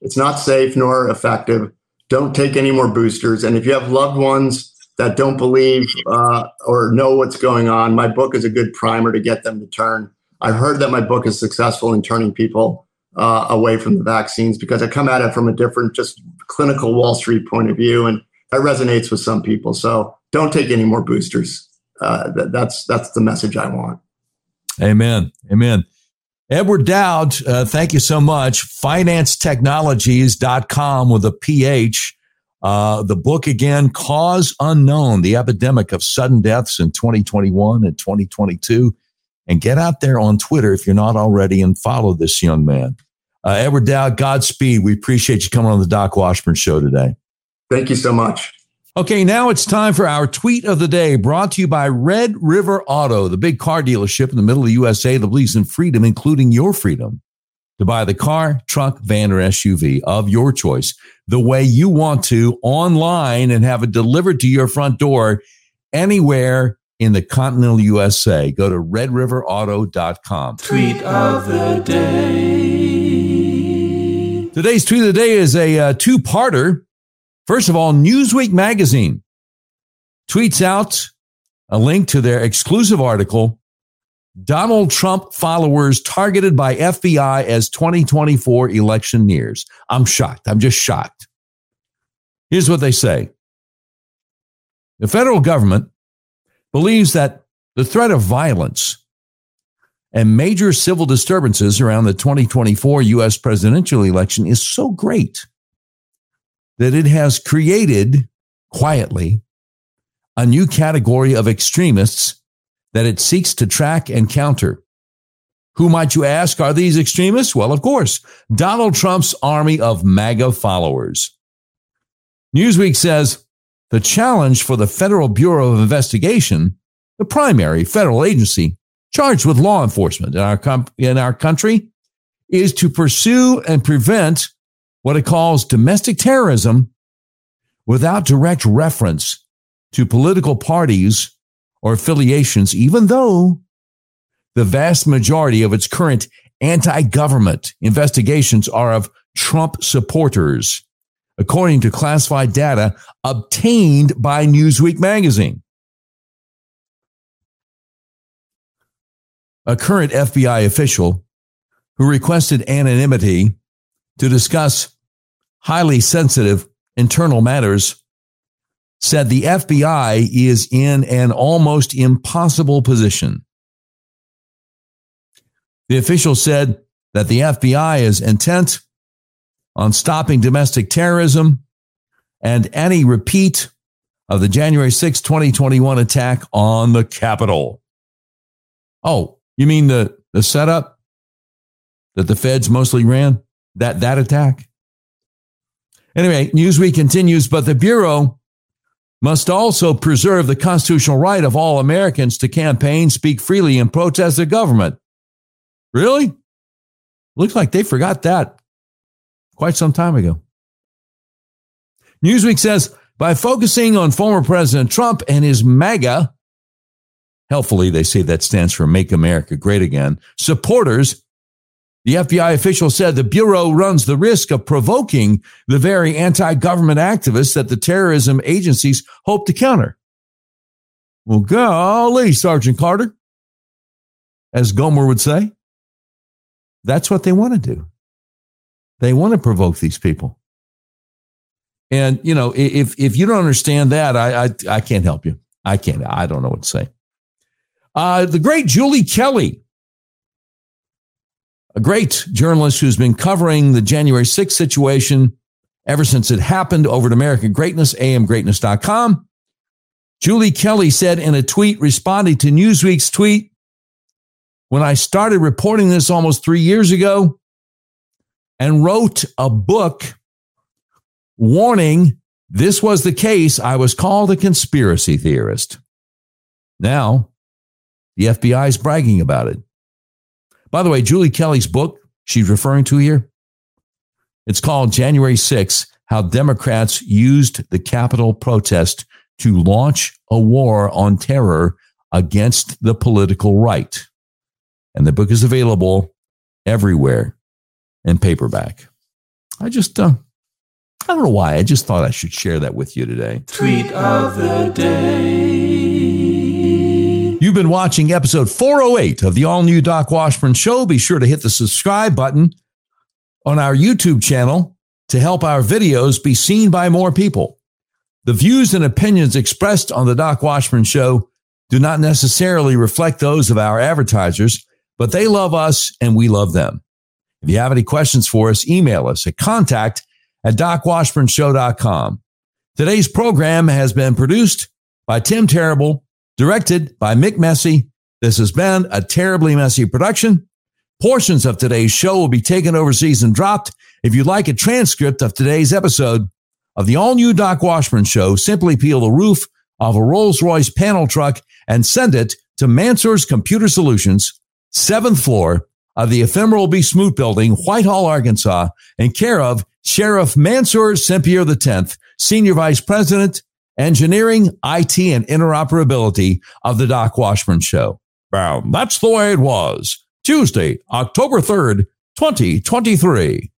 It's not safe nor effective. Don't take any more boosters. And if you have loved ones that don't believe uh, or know what's going on, my book is a good primer to get them to turn. I've heard that my book is successful in turning people uh, away from the vaccines because I come at it from a different, just clinical Wall Street point of view, and that resonates with some people. So don't take any more boosters. Uh, that, that's that's the message I want. Amen. Amen. Edward Dowd, uh, thank you so much. PhinanceTechnologies.com with a PH. Uh, the book again, Cause Unknown, the epidemic of sudden deaths in 2021 and 2022. And get out there on Twitter if you're not already and follow this young man. Uh, Edward Dowd, Godspeed. We appreciate you coming on the Doc Washburn Show today. Thank you so much. Okay, now it's time for our tweet of the day brought to you by Red River Auto, the big car dealership in the middle of the USA that believes in freedom, including your freedom to buy the car, truck, van, or SUV of your choice the way you want to online and have it delivered to your front door anywhere in the continental USA. Go to redriverauto.com. Tweet of the day. Today's tweet of the day is a uh, two parter First of all, Newsweek magazine tweets out a link to their exclusive article Donald Trump followers targeted by FBI as 2024 election nears. I'm shocked. I'm just shocked. Here's what they say The federal government believes that the threat of violence and major civil disturbances around the 2024 U.S. presidential election is so great that it has created quietly a new category of extremists that it seeks to track and counter. Who might you ask are these extremists? Well, of course, Donald Trump's army of MAGA followers. Newsweek says the challenge for the Federal Bureau of Investigation the primary federal agency charged with law enforcement in our, com- in our country, is to pursue and prevent what it calls domestic terrorism without direct reference to political parties or affiliations, even though the vast majority of its current anti government investigations are of Trump supporters, according to classified data obtained by Newsweek magazine. A current FBI official who requested anonymity to discuss highly sensitive internal matters said the FBI is in an almost impossible position. The official said that the FBI is intent on stopping domestic terrorism and any repeat of the January 6, 2021 attack on the Capitol. Oh, you mean the, the setup that the feds mostly ran? That, that attack? Anyway, Newsweek continues, but the Bureau must also preserve the constitutional right of all Americans to campaign, speak freely, and protest the government. Really? Looks like they forgot that quite some time ago. Newsweek says by focusing on former President Trump and his MAGA, helpfully they say that stands for Make America Great Again, supporters, the FBI official said the Bureau runs the risk of provoking the very anti government activists that the terrorism agencies hope to counter. Well, golly, Sergeant Carter, as Gomer would say, that's what they want to do. They want to provoke these people. And, you know, if, if you don't understand that, I, I, I can't help you. I can't. I don't know what to say. Uh, the great Julie Kelly a great journalist who's been covering the January 6th situation ever since it happened over at American Greatness, amgreatness.com. Julie Kelly said in a tweet responding to Newsweek's tweet, when I started reporting this almost three years ago and wrote a book warning this was the case, I was called a conspiracy theorist. Now, the FBI is bragging about it. By the way, Julie Kelly's book she's referring to here, it's called January 6 How Democrats Used the Capitol Protest to Launch a War on Terror Against the Political Right. And the book is available everywhere in paperback. I just, uh, I don't know why. I just thought I should share that with you today. Tweet of the day. You've been watching episode 408 of the all new Doc Washburn Show. Be sure to hit the subscribe button on our YouTube channel to help our videos be seen by more people. The views and opinions expressed on the Doc Washburn Show do not necessarily reflect those of our advertisers, but they love us and we love them. If you have any questions for us, email us at contact at docwashburnshow.com. Today's program has been produced by Tim Terrible Directed by Mick Messy, this has been a terribly messy production. Portions of today's show will be taken overseas and dropped. If you'd like a transcript of today's episode of the all new Doc Washburn show, simply peel the roof of a Rolls Royce panel truck and send it to Mansour's Computer Solutions, seventh floor of the ephemeral B. Smoot Building, Whitehall, Arkansas, in care of Sheriff Mansour Sempier X, Senior Vice President, engineering, IT, and interoperability of the Doc Washburn Show. Well, that's the way it was. Tuesday, October 3rd, 2023.